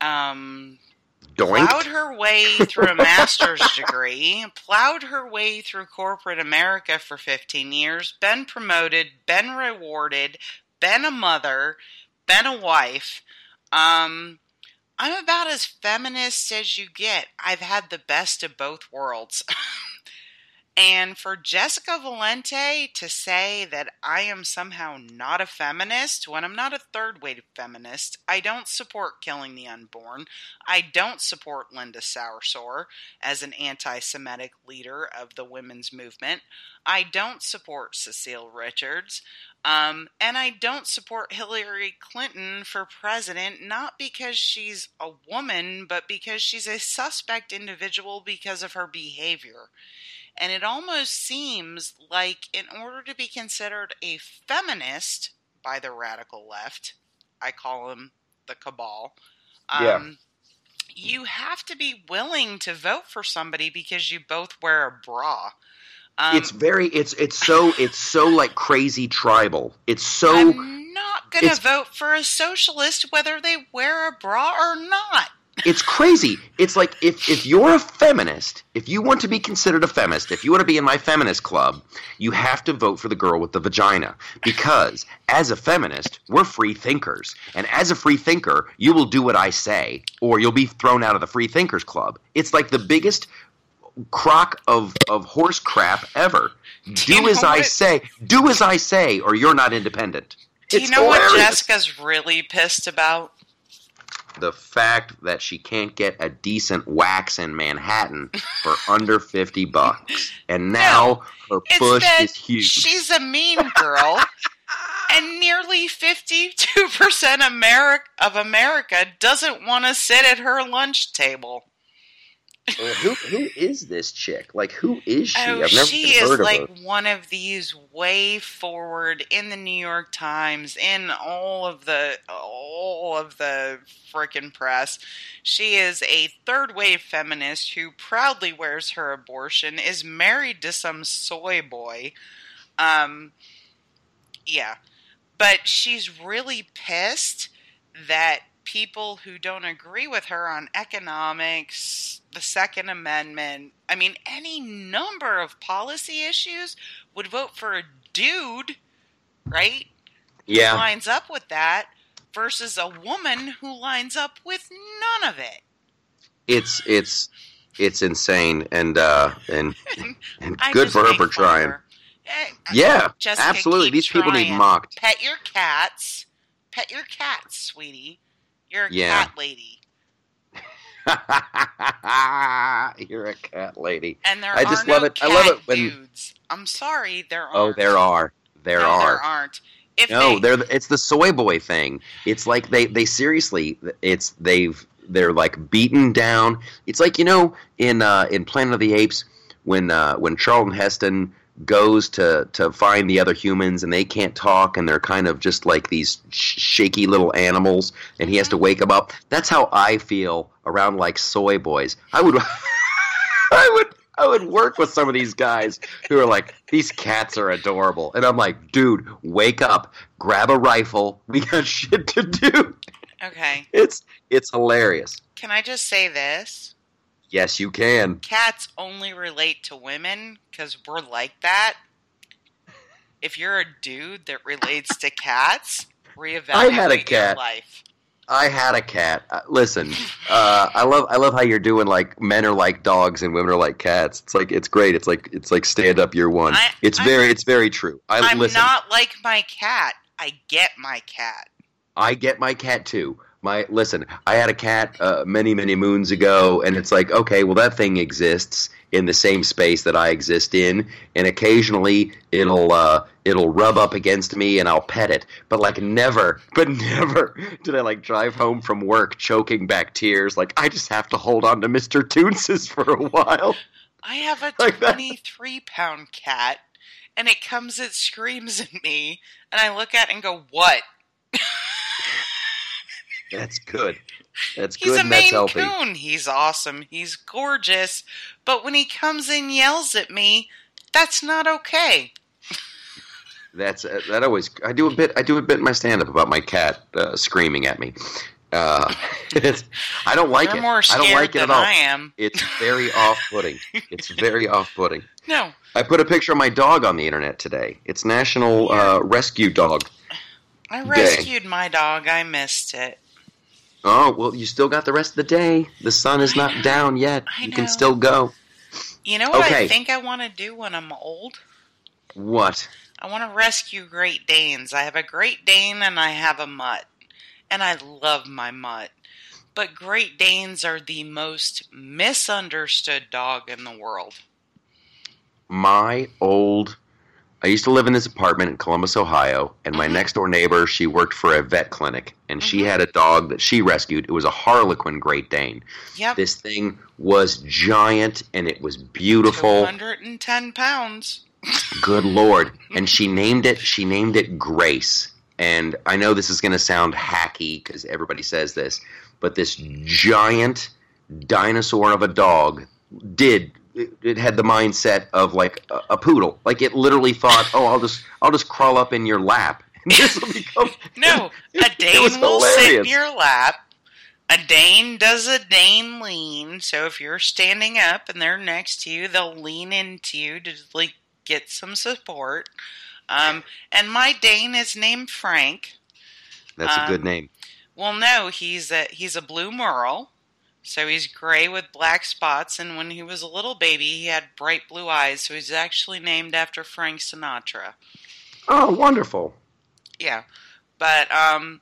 um, plowed her way through a master's degree, plowed her way through corporate America for 15 years, been promoted, been rewarded, been a mother, been a wife. Um, I'm about as feminist as you get. I've had the best of both worlds. and for Jessica Valenti to say that I am somehow not a feminist when I'm not a third wave feminist, I don't support killing the unborn. I don't support Linda Sarsour as an anti Semitic leader of the women's movement. I don't support Cecile Richards. Um, and I don't support Hillary Clinton for president, not because she's a woman, but because she's a suspect individual because of her behavior. And it almost seems like, in order to be considered a feminist by the radical left, I call them the cabal, um, Yeah. you have to be willing to vote for somebody because you both wear a bra. Um, it's very it's it's so it's so like crazy tribal. It's so I'm not going to vote for a socialist whether they wear a bra or not. it's crazy. It's like if if you're a feminist, if you want to be considered a feminist, if you want to be in my feminist club, you have to vote for the girl with the vagina because as a feminist, we're free thinkers. And as a free thinker, you will do what I say or you'll be thrown out of the free thinkers club. It's like the biggest crock of of horse crap ever. Do, you know as I what- say. Do as I say or you're not independent. Do you It's know what. Jessica's really pissed about? the fact that she can't get a decent wax in Manhattan for under 50 bucks. And now her It's push is huge. she's a mean girl, and nearly 52% Ameri- of America doesn't want to sit at her lunch table. Who, who is this chick? Like, who is she? Oh, I've never she is like her. one of these way forward in the New York Times, in all of the all of the frickin' press. She is a third wave feminist who proudly wears her abortion, is married to some soy boy. Um, yeah, but she's really pissed that people who don't agree with her on economics, the Second Amendment, I mean, any number of policy issues would vote for a dude, right? Yeah. Who lines up with that versus a woman who lines up with none of it. It's, it's, it's insane. And, uh, and, and good for her for trying. her. Eh, Yeah, Jessica, absolutely. These people need trying. mocked. Pet your cats. Pet your cats, sweetie. You're a Yeah. cat lady. You're a cat lady. And there I are just no love it- I love it when- dudes. I'm sorry, there aren't. Oh, there are. There no, are. There aren't. if No, they, they're the- it's the soy boy thing. It's like they they seriously it's they've they're like beaten down. It's like you know in uh, in Planet of the Apes when uh, when Charlton Heston goes to to find the other humans and they can't talk and they're kind of just like these sh- shaky little animals and he has to mm-hmm. wake them up. That's how I feel around like soy boys. I would I would I would work with some of these guys who are like, these cats are adorable. And I'm like, dude, wake up, grab a rifle. We got shit to do. okay. It's it's hilarious. Can I just say this? Yes, you can. Cats only relate to women because we're like that. If you're a dude that relates to cats, reevaluate I had a your cat. life. I had a cat. Uh, listen, uh, I love I love how you're doing like men are like dogs and women are like cats. It's like it's great. It's like it's like stand up year one. I- it's I'm- very it's very true. I I'm listen. not like my cat. I get my cat. I get my cat too. My listen, I had a cat uh, many many moons ago, and it's like okay, well that thing exists in the same space that I exist in, and occasionally it'll uh, it'll rub up against me, and I'll pet it. But like never, but never did I like drive home from work choking back tears. Like I just have to hold on to Mister Toonses for a while. I have a Like that. 23 pound cat, and it comes, it screams at me, and I look at it and go, What? That's good. That's He's good a and that's Maine healthy. Coon. He's awesome. He's gorgeous. But when he comes and yells at me, that's not okay. That's uh, that always. I do a bit. I do a bit in my stand up about my cat uh, screaming at me. Uh, I don't like You're it. more I don't like it at all. I am. It's very off putting. It's very off putting. No, I put a picture of my dog on the internet today. It's National uh, Rescue Dog. I Day. rescued my dog. I missed it. Oh well, you still got the rest of the day. The sun is not know. down yet. I you can still go. You know what I think I want to do when I'm old? What? I want to rescue Great Danes. I have a Great Dane and I have a mutt. And I love my mutt. But Great Danes are the most misunderstood dog in the world. my old I used to live in this apartment in Columbus, Ohio, and my Mhm. next door neighbor, she worked for a vet clinic, and she Mhm. had a dog that she rescued. It was a Harlequin Great Dane. Yep. This thing was giant and it was beautiful. 110 pounds. Good lord. And she named it she named it Grace. And I know this is going to sound hacky cuz everybody says this, but this giant dinosaur of a dog did it, it had the mindset of like a, a poodle. Like it literally thought, "Oh, I'll just I'll just crawl up in your lap." And this will become No, a Dane will sit in your lap. A Dane does a Dane lean. So if you're standing up and they're next to you, they'll lean into you to like get some support. Um, and my Dane is named Frank. That's a good Um, name. Well, no, he's a he's a blue merle, so he's gray with black spots. And when he was a little baby, he had bright blue eyes. So he's actually named after Frank Sinatra. Oh, wonderful. Yeah, but um,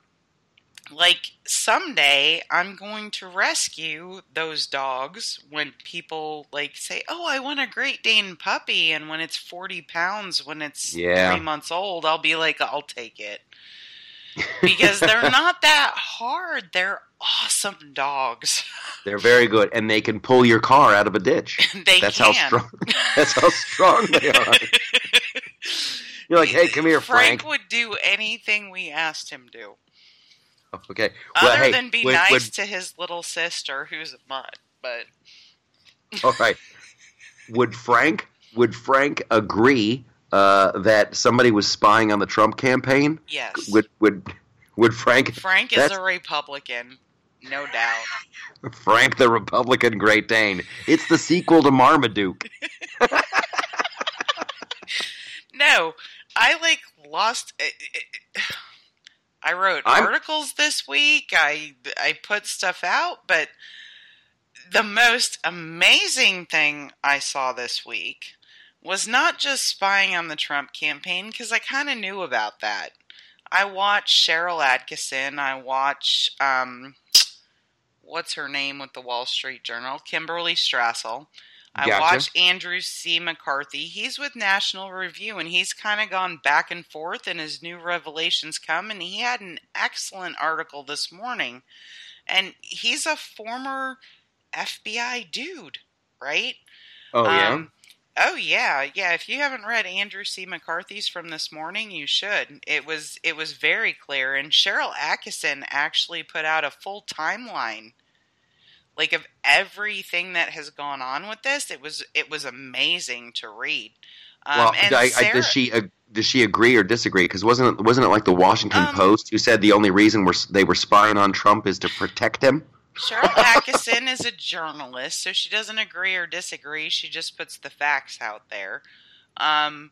like someday I'm going to rescue those dogs when people like say, "Oh, I want a Great Dane puppy," and when it's forty pounds, when it's Yeah. three months old, I'll be like, "I'll take it." Because they're not that hard. They're awesome dogs. They're very good and they can pull your car out of a ditch. they That's can. how strong That's how strong they are. You're like, "Hey, come here, Frank. Frank." would do anything we asked him to, Okay. Well, other hey, than be would- nice would- to his little sister, who's a mutt. But All right. Would Frank would Frank agree uh, that somebody was spying on the Trump campaign? yes, Would would would Frank Frank is a Republican, no doubt. Frank the Republican Great Dane? It's the sequel to Marmaduke. No, I like lost. eh, I wrote I'm- articles this week. I I put stuff out, but the most amazing thing I saw this week was not just spying on the Trump campaign because I kind of knew about that. I watch Sharyl Attkisson. I watch um, what's her name with the Wall Street Journal, Kimberly Strassel. I Gotcha. watched Andrew C. McCarthy. He's with National Review, and he's kind of gone back and forth, and his new revelations come. And he had an excellent article this morning, and he's a former FBI dude, right? Oh yeah. Um, oh yeah, yeah. If you haven't read Andrew C. McCarthy's from this morning, you should. It was it was very clear, and Sharyl Attkisson actually put out a full timeline, like of everything that has gone on with this. It was it was amazing to read. Um, well, I, Sarah- does she uh, does she agree or disagree? Because wasn't it, wasn't it like the Washington Um, Post who said the only reason we're, they were spying on Trump is to protect him? Sharyl Attkisson is a journalist, so she doesn't agree or disagree. She just puts the facts out there. Um,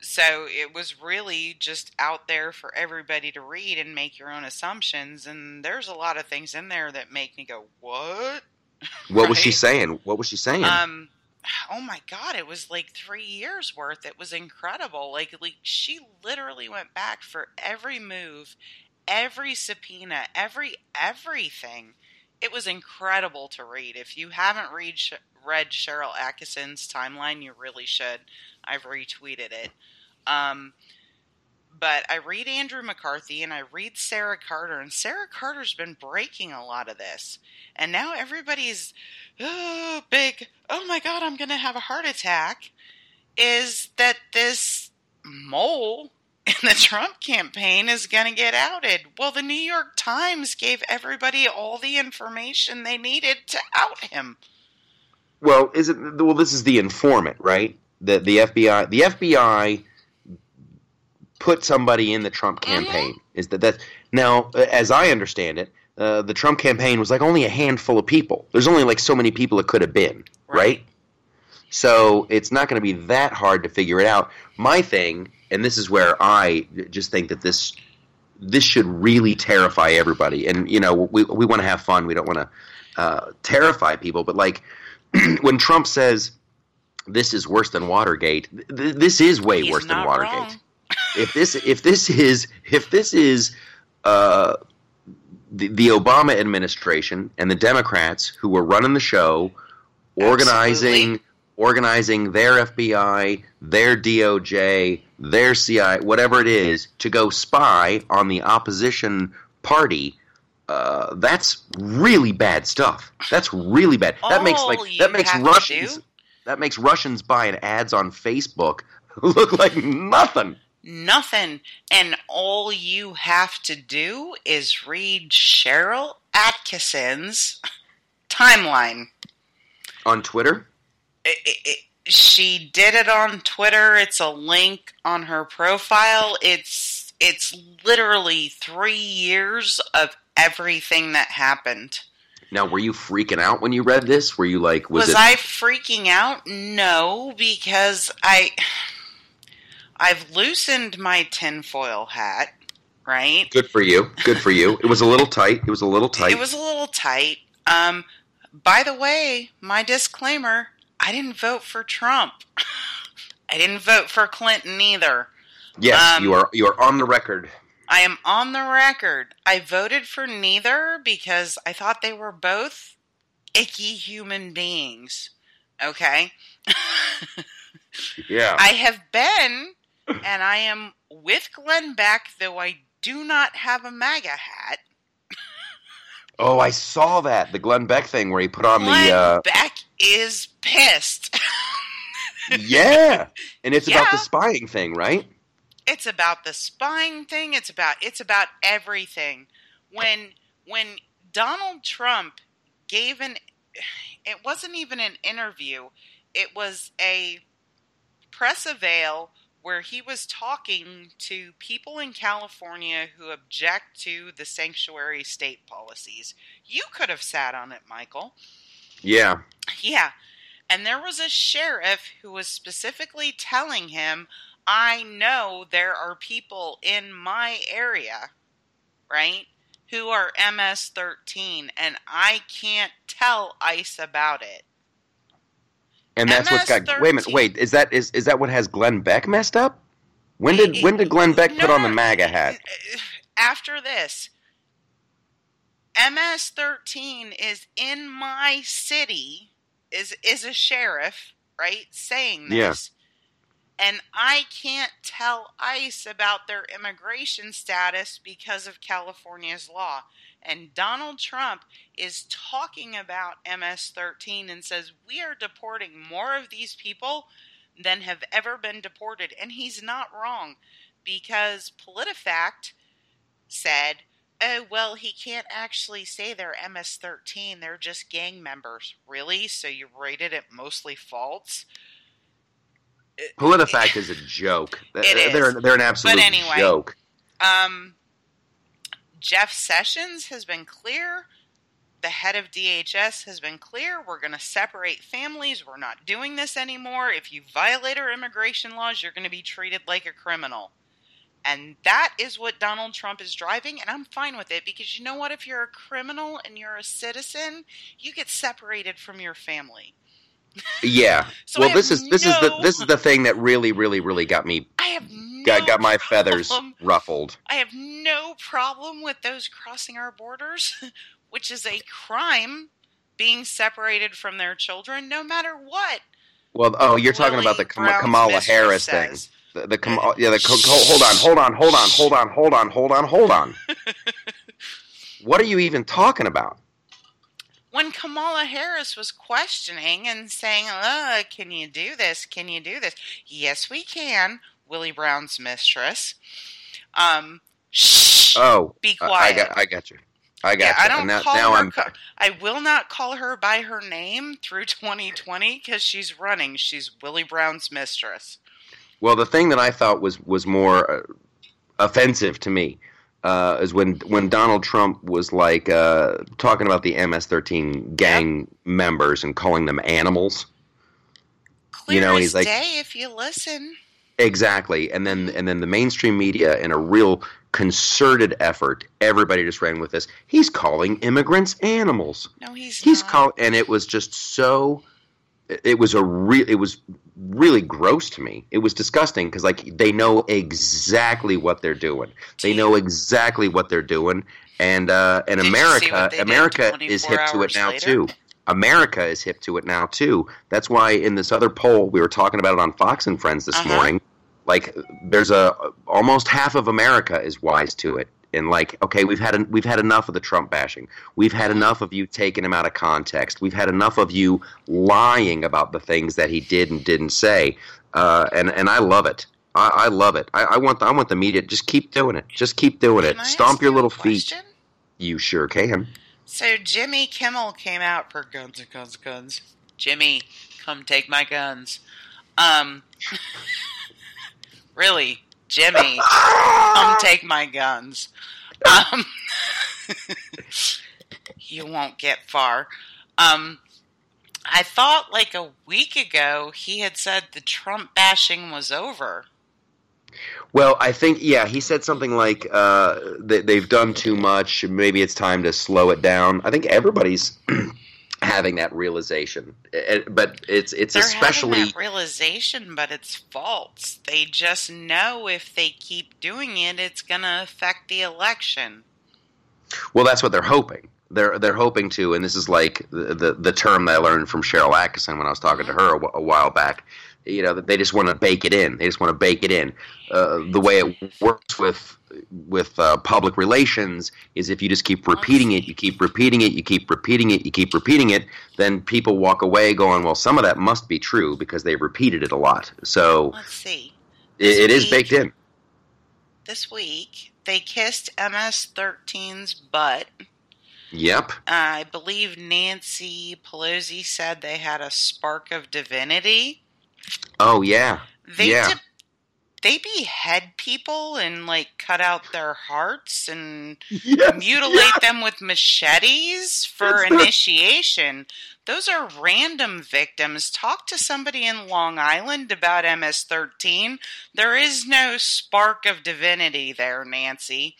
so it was really just out there for everybody to read and make your own assumptions. And there's a lot of things in there that make me go, "What?" What was she saying? What was she saying? Um, oh my god, it was like three years worth. It was incredible. Like, like she literally went back for every move, every subpoena, every everything. It was incredible to read. If you haven't read read Sharyl Attkisson's timeline, you really should. I've retweeted it. Um, but I read Andrew McCarthy and I read Sara Carter, and Sara Carter's been breaking a lot of this. And now everybody's oh, big, oh my God, I'm going to have a heart attack. Is that this mole in the Trump campaign is going to get outed? Well, the New York Times gave everybody all the information they needed to out him. well, is it? Well, this is the informant, right? The the FBI the FBI put somebody in the Trump Mm-hmm. campaign. Is that that now? As I understand it, uh, the Trump campaign was like only a handful of people. There's only like so many people it could have been, right? So it's not going to be that hard to figure it out. My thing, and this is where I just think that this this should really terrify everybody. And you know, we we want to have fun. We don't want to uh, terrify people. But like when Trump says this is worse than Watergate, th- this is way He's worse than Watergate. If this if this is if this is uh, the, the Obama administration and the Democrats who were running the show, organizing Absolutely. Organizing their FBI, their DOJ, their CIA, whatever it is, to go spy on the opposition party. Uh, that's really bad stuff. That's really bad. that makes like that makes Russians that makes Russians buying ads on Facebook look like nothing. Nothing. And all you have to do is read Sharyl Attkisson's timeline. On Twitter, It, it, it, she did it on Twitter. It's a link on her profile. It's it's literally three years of everything that happened. now were you freaking out when you read this? Were you like, was, Was? I freaking out? No, because I I've loosened my tinfoil hat, right? Good for you. Good for you. It was a little tight. It was a little tight. It was a little tight. Um, by the way, my disclaimer: I didn't vote for Trump. I didn't vote for Clinton either. yes, um, you are. You are on the record. I am on the record. I voted for neither because I thought they were both icky human beings. Okay? Yeah. I have been, and I am with Glenn Beck, though I do not have a MAGA hat. oh, I saw that the Glenn Beck thing where he put on Glenn the. Uh, Beck is pissed. yeah, and it's about the spying thing, right? it's about the spying thing. It's about it's about everything. When when donald trump gave an it wasn't even an interview. It was a press avail where he was talking to people in california who object to the sanctuary state policies. You could have sat on it michael Yeah. yeah. And there was a sheriff who was specifically telling him, I know there are people in my area, right, who are MS 13, and I can't tell ICE about it. And that's what's got. Wait a minute. Wait. Is that is is that what has Glenn Beck messed up? When did when did Glenn Beck put on the MAGA hat? Uh, after this, MS 13 is in my city is is a sheriff, right, saying this. Yeah. And I can't tell ICE about their immigration status because of California's law. And Donald Trump is talking about MS 13 and says, We are deporting more of these people than have ever been deported. And he's not wrong because PolitiFact said, Oh, well, he can't actually say they're MS 13. They're just gang members. Really? So you rated it mostly false? PolitiFact is a joke. It is. They're they're an absolute But anyway. joke. Um, Jeff Sessions has been clear. The head of DHS has been clear. We're going to separate families. We're not doing this anymore. If you violate our immigration laws, you're going to be treated like a criminal. And that is what Donald Trump is driving, and I'm fine with it because you know what? If you're a criminal and you're a citizen, you get separated from your family. Yeah. So well, this is this is the this is the thing that really really really got me I have no got, got my feathers problem ruffled. I have no problem with those crossing our borders, which is a crime being separated from their children, no matter what. Well, oh, you're talking about the Kam- Kamala Harris thing. The, the Kam- yeah, the co- co- hold on, hold on, hold on, hold on, hold on, hold on, hold on. what are you even talking about? When Kamala Harris was questioning and saying, uh, can you do this? Can you do this? Yes, we can, Willie Brown's mistress. Um, shh, Oh, be quiet. I got, I got you. I got Yeah, you. I don't call her. Co- I will not call her by her name through 2020 because she's running. She's Willie Brown's mistress. Well, the thing that I thought was was more uh, offensive to me uh, is when when Donald Trump was like uh, talking about the MS-13 gang members and calling them animals. Clear know, as he's like- day if you listen. Exactly, and then and then the mainstream media, in a real concerted effort, everybody just ran with this. He's calling immigrants animals. No, he's He's not. call, and it was just so. It was a real. It was really gross to me. It was disgusting because like they know exactly what they're doing. They know exactly what they're doing, and uh, and Did America, what they did America is hip to it now later? too. America is hip to it now too. That's why in this other poll we were talking about it on Fox and Friends this Uh-huh. morning. Like there's a almost half of America is wise to it. And like, okay, we've had en- we've had enough of the Trump bashing. We've had enough of you taking him out of context. We've had enough of you lying about the things that he did and didn't say. Uh, and and I love it. I, I love it. I, I want the, I want the media just keep doing it. Just keep doing it. I Stomp your little feet. You sure can. So Jimmy Kimmel came out for guns and guns and guns. Jimmy, come take my guns. Um, really, Jimmy, come take my guns. Um, you won't get far. Um, I thought like a week ago he had said the Trump bashing was over. Well, I think yeah, he said something like uh, they, they've done too much. Maybe it's time to slow it down. I think everybody's having that realization, Eh, but it's it's They're especially realization, but it's false. They just know if they keep doing it, it's going to affect the election. well. That's what they're hoping. They're they're hoping to, and this is like the the, the term that I learned from Sharyl Attkisson when I was talking to her a, a while back. You know, that they just want to bake it in. They just want to bake it in. Uh, the way it works with with uh, public relations is if you just keep repeating it, you keep repeating it, you keep repeating it, you keep repeating it, then people walk away going, well, some of that must be true because they repeated it a lot. So Let's see. it, it is week- baked in. This week, they kissed MS 13's butt. Yep. Uh, I believe Nancy Pelosi said they had a spark of divinity. Oh yeah. They Yeah. they behead people and like cut out their hearts and Yes. mutilate them with machetes for It's initiation. Those are random victims. Talk to somebody in Long Island about MS 13. There is no spark of divinity there, Nancy.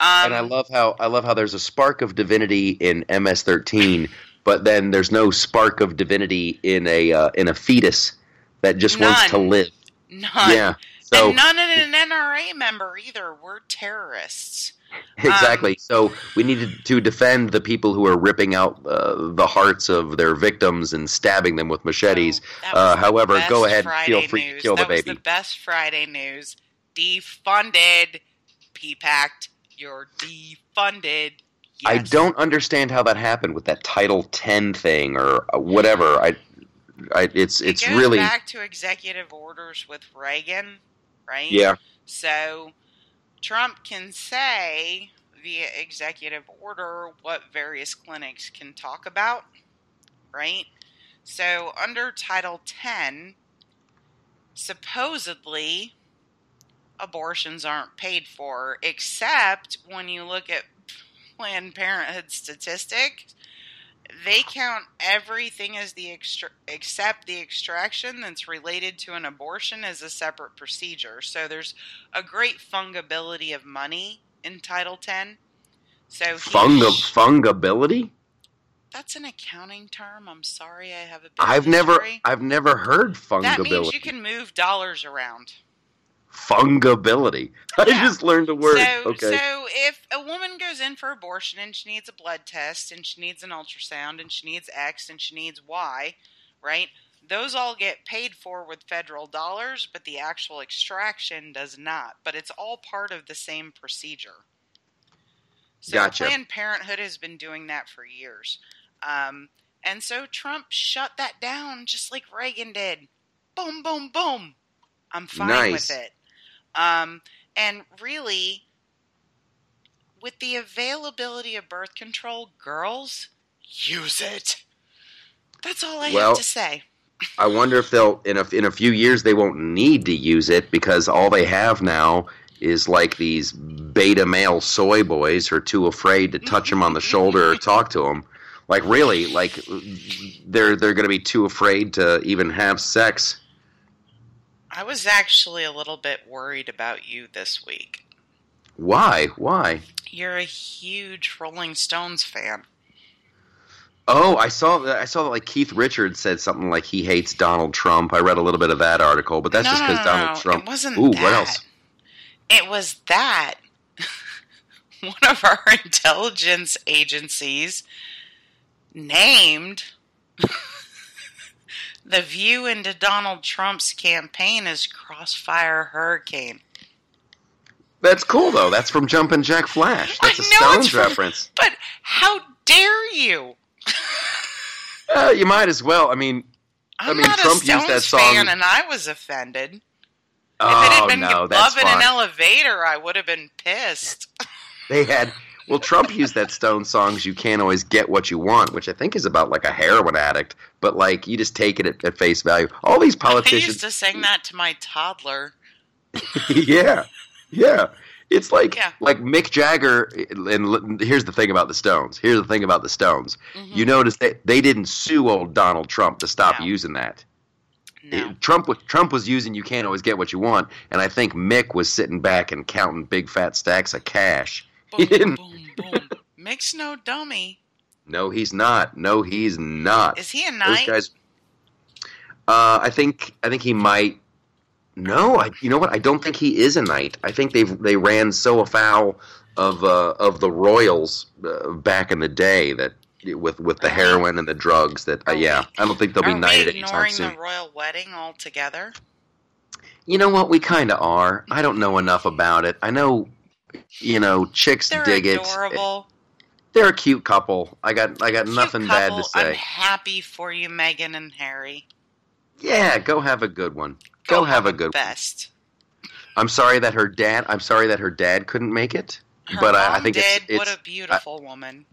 Um, and I love how I love how there's a spark of divinity in MS13, but then there's no spark of divinity in a uh, in a fetus that just wants to live. none. Yeah. So and none in an NRA member either. We're terrorists. Exactly. Um, so we needed to defend the people who are ripping out uh, the hearts of their victims and stabbing them with machetes. Oh, uh, however, go ahead. Friday feel free news. to kill that the baby. The best Friday news. Defunded. P-packed. You're defunded. Yes. I don't understand how that happened with that Title Ten thing or uh, whatever. I, I it's it it's really back to executive orders with Reagan, right? Yeah. So Trump can say via executive order what various clinics can talk about, right? So under Title 10, supposedly abortions aren't paid for, except when you look at Planned Parenthood statistics, they count everything as the extra- except the extraction that's related to an abortion as a separate procedure. So there's a great fungibility of money in Title 10. So Funga- sh- fungibility? That's an accounting term. I'm sorry, I have a. I've history. never, I've never heard fungibility. That means you can move dollars around fungibility. I just learned a word. So, okay. So if a woman goes in for abortion and she needs a blood test and she needs an ultrasound and she needs X and she needs Y, right? Those all get paid for with federal dollars, but the actual extraction does not. But it's all part of the same procedure. So gotcha. Planned Parenthood has been doing that for years. Um, and so Trump shut that down just like Reagan did. Boom, boom, boom. I'm fine nice. with it. Um, and really, with the availability of birth control, girls use it. That's all I well, have to say. I wonder if they'll in a in a few years they won't need to use it because all they have now is like these beta male soy boys who are too afraid to touch them on the shoulder or talk to them. Like really, like they're they're going to be too afraid to even have sex. I was actually a little bit worried about you this week. Why? Why? You're a huge Rolling Stones fan. Oh, I saw that. I saw that. Like Keith Richards said something like he hates Donald Trump. I read a little bit of that article, but that's no, just because no, no, Donald Trump. It wasn't Ooh, that. what else? It was that one of our intelligence agencies named the view into Donald Trump's campaign is Crossfire Hurricane. That's cool though. That's from Jumpin' Jack Flash. That's a Stones from, reference. But how dare you? uh, you might as well. I mean, I'm I mean, not Trump a Stones used that song, fan, and I was offended. Oh, if it had been no, Love in an Elevator, I would have been pissed. They had well, Trump used that Stone songs. You can't always get what you want, which I think is about like a heroin addict. But like, you just take it at, at face value. All these politicians. I used to sing that to my toddler. yeah, yeah. It's like Yeah. like Mick Jagger. And here's the thing about the Stones. Here's the thing about the Stones. Mhm. You notice that they didn't sue old Donald Trump to stop No. using that. No. Trump was Trump was using "You Can't Always Get What You Want," and I think Mick was sitting back and counting big fat stacks of cash. He didn't- boom, boom. No dummy. No, he's not. No, he's not. Is he a Those knight? guys. Uh, I think I think he might. No, I, you know what? I don't think he is a knight. I think they they ran so afoul of uh, of the royals uh, back in the day that with with the heroin and the drugs that uh, yeah, I don't think they'll be knighted anytime ignoring soon. the royal wedding altogether? You know what? We kind of are. I don't know enough about it. I know, you know, chicks They're dig it. adorable. They're a cute couple. I got I got Cute nothing bad to say. I'm happy for you, Meghan and Harry. Yeah, go have a good one. Go, have a good one. best. I'm sorry that her dad. I'm sorry that her dad couldn't make it. Her but I, mom I think did. it's, it's what a beautiful woman.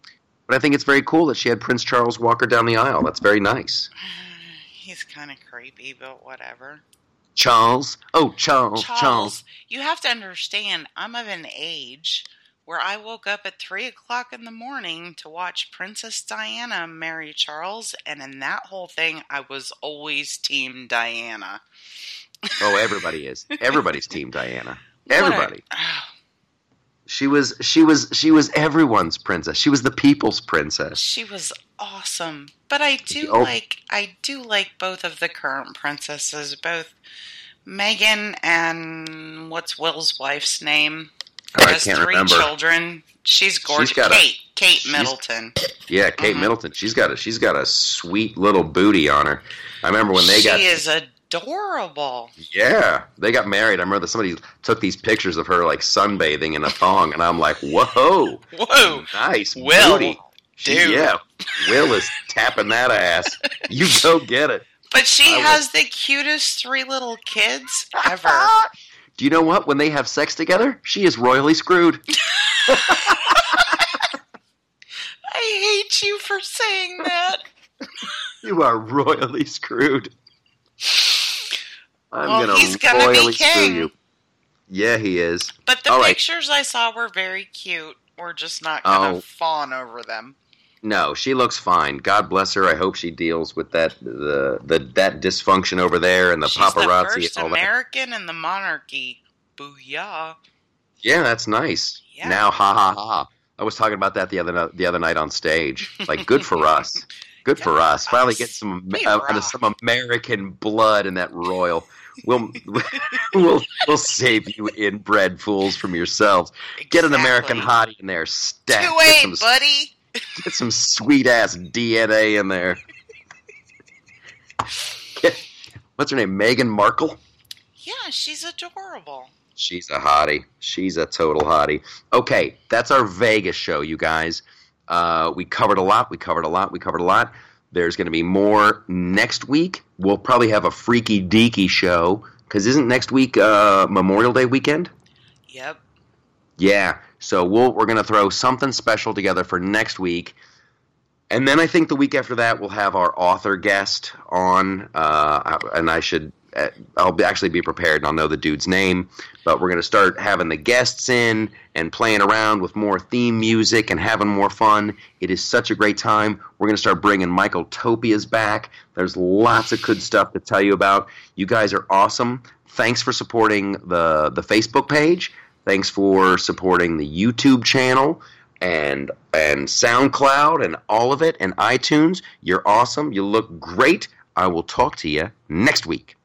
but I think it's very cool that she had Prince Charles walk her down the aisle. That's very nice. He's kind of creepy, but whatever. Charles. Oh, Charles. Charles, Charles. you have to understand, I'm of an age where I woke up at 3 o'clock in the morning to watch Princess Diana marry Charles, and in that whole thing, I was always Team Diana. Oh, everybody is. Everybody's Team Diana. What a- Everybody. She was. She was. She was everyone's princess. She was the people's princess. she was awesome. But I do Oh. like I do like both of the current princesses, both Meghan and what's Will's wife's name? I Has three remember. children. She's gorgeous. got a- Kate. Kate Middleton. Yeah, Kate Mhm. Middleton. She's got a she's got a sweet little booty on her. I remember when they she got She is adorable. yeah they got married. I remember somebody took these pictures of her like sunbathing in a thong, and I'm like, whoa, Whoa. nice Will. booty. She- Dude. yeah, Will is tapping that ass. You go get it. But she I has the cutest three little kids ever. Do you know what? When they have sex together, she is royally screwed. I hate you for saying that. You are royally screwed. I'm Well, gonna he's gonna be royally screw king. you. Yeah, he is. But the All right. pictures I saw were very cute. We're just not gonna Oh. fawn over them. No, she looks fine. God bless her. I hope she deals with that the, the that dysfunction over there and the She's paparazzi the first and all that. American in the monarchy. Booyah! Yeah, that's nice. Yeah. Now, ha ha ha. I was talking about that the other the other night on stage. Like, good for us. Good for us. Finally us. get some uh, some American blood in that royal. We'll we'll we'll save you inbred fools from yourselves. Get an American hottie in there. Stat. Two Get some, buddy. get some sweet ass DNA in there. Get- what's her name? Meghan Markle. Yeah, she's adorable. She's a hottie. She's a total hottie. Okay, that's our Vegas show, you guys. Uh, we covered a lot. We covered a lot. We covered a lot. There's going to be more next week. We'll probably have a freaky deaky show because isn't next week uh, Memorial Day weekend? Yep. Yeah. So we'll, we're going to throw something special together for next week. And then I think the week after that we'll have our author guest on, uh, and I should Uh, I'll actually be prepared and I'll know the dude's name. But we're going to start having the guests in and playing around with more theme music and having more fun. It is such a great time. We're going to start bringing Michael Topias back. There's lots of good stuff to tell you about. You guys are awesome. Thanks for supporting the the Facebook page. Thanks for supporting the YouTube channel and and SoundCloud and all of it and iTunes. You're awesome. You look great. I will talk to you next week.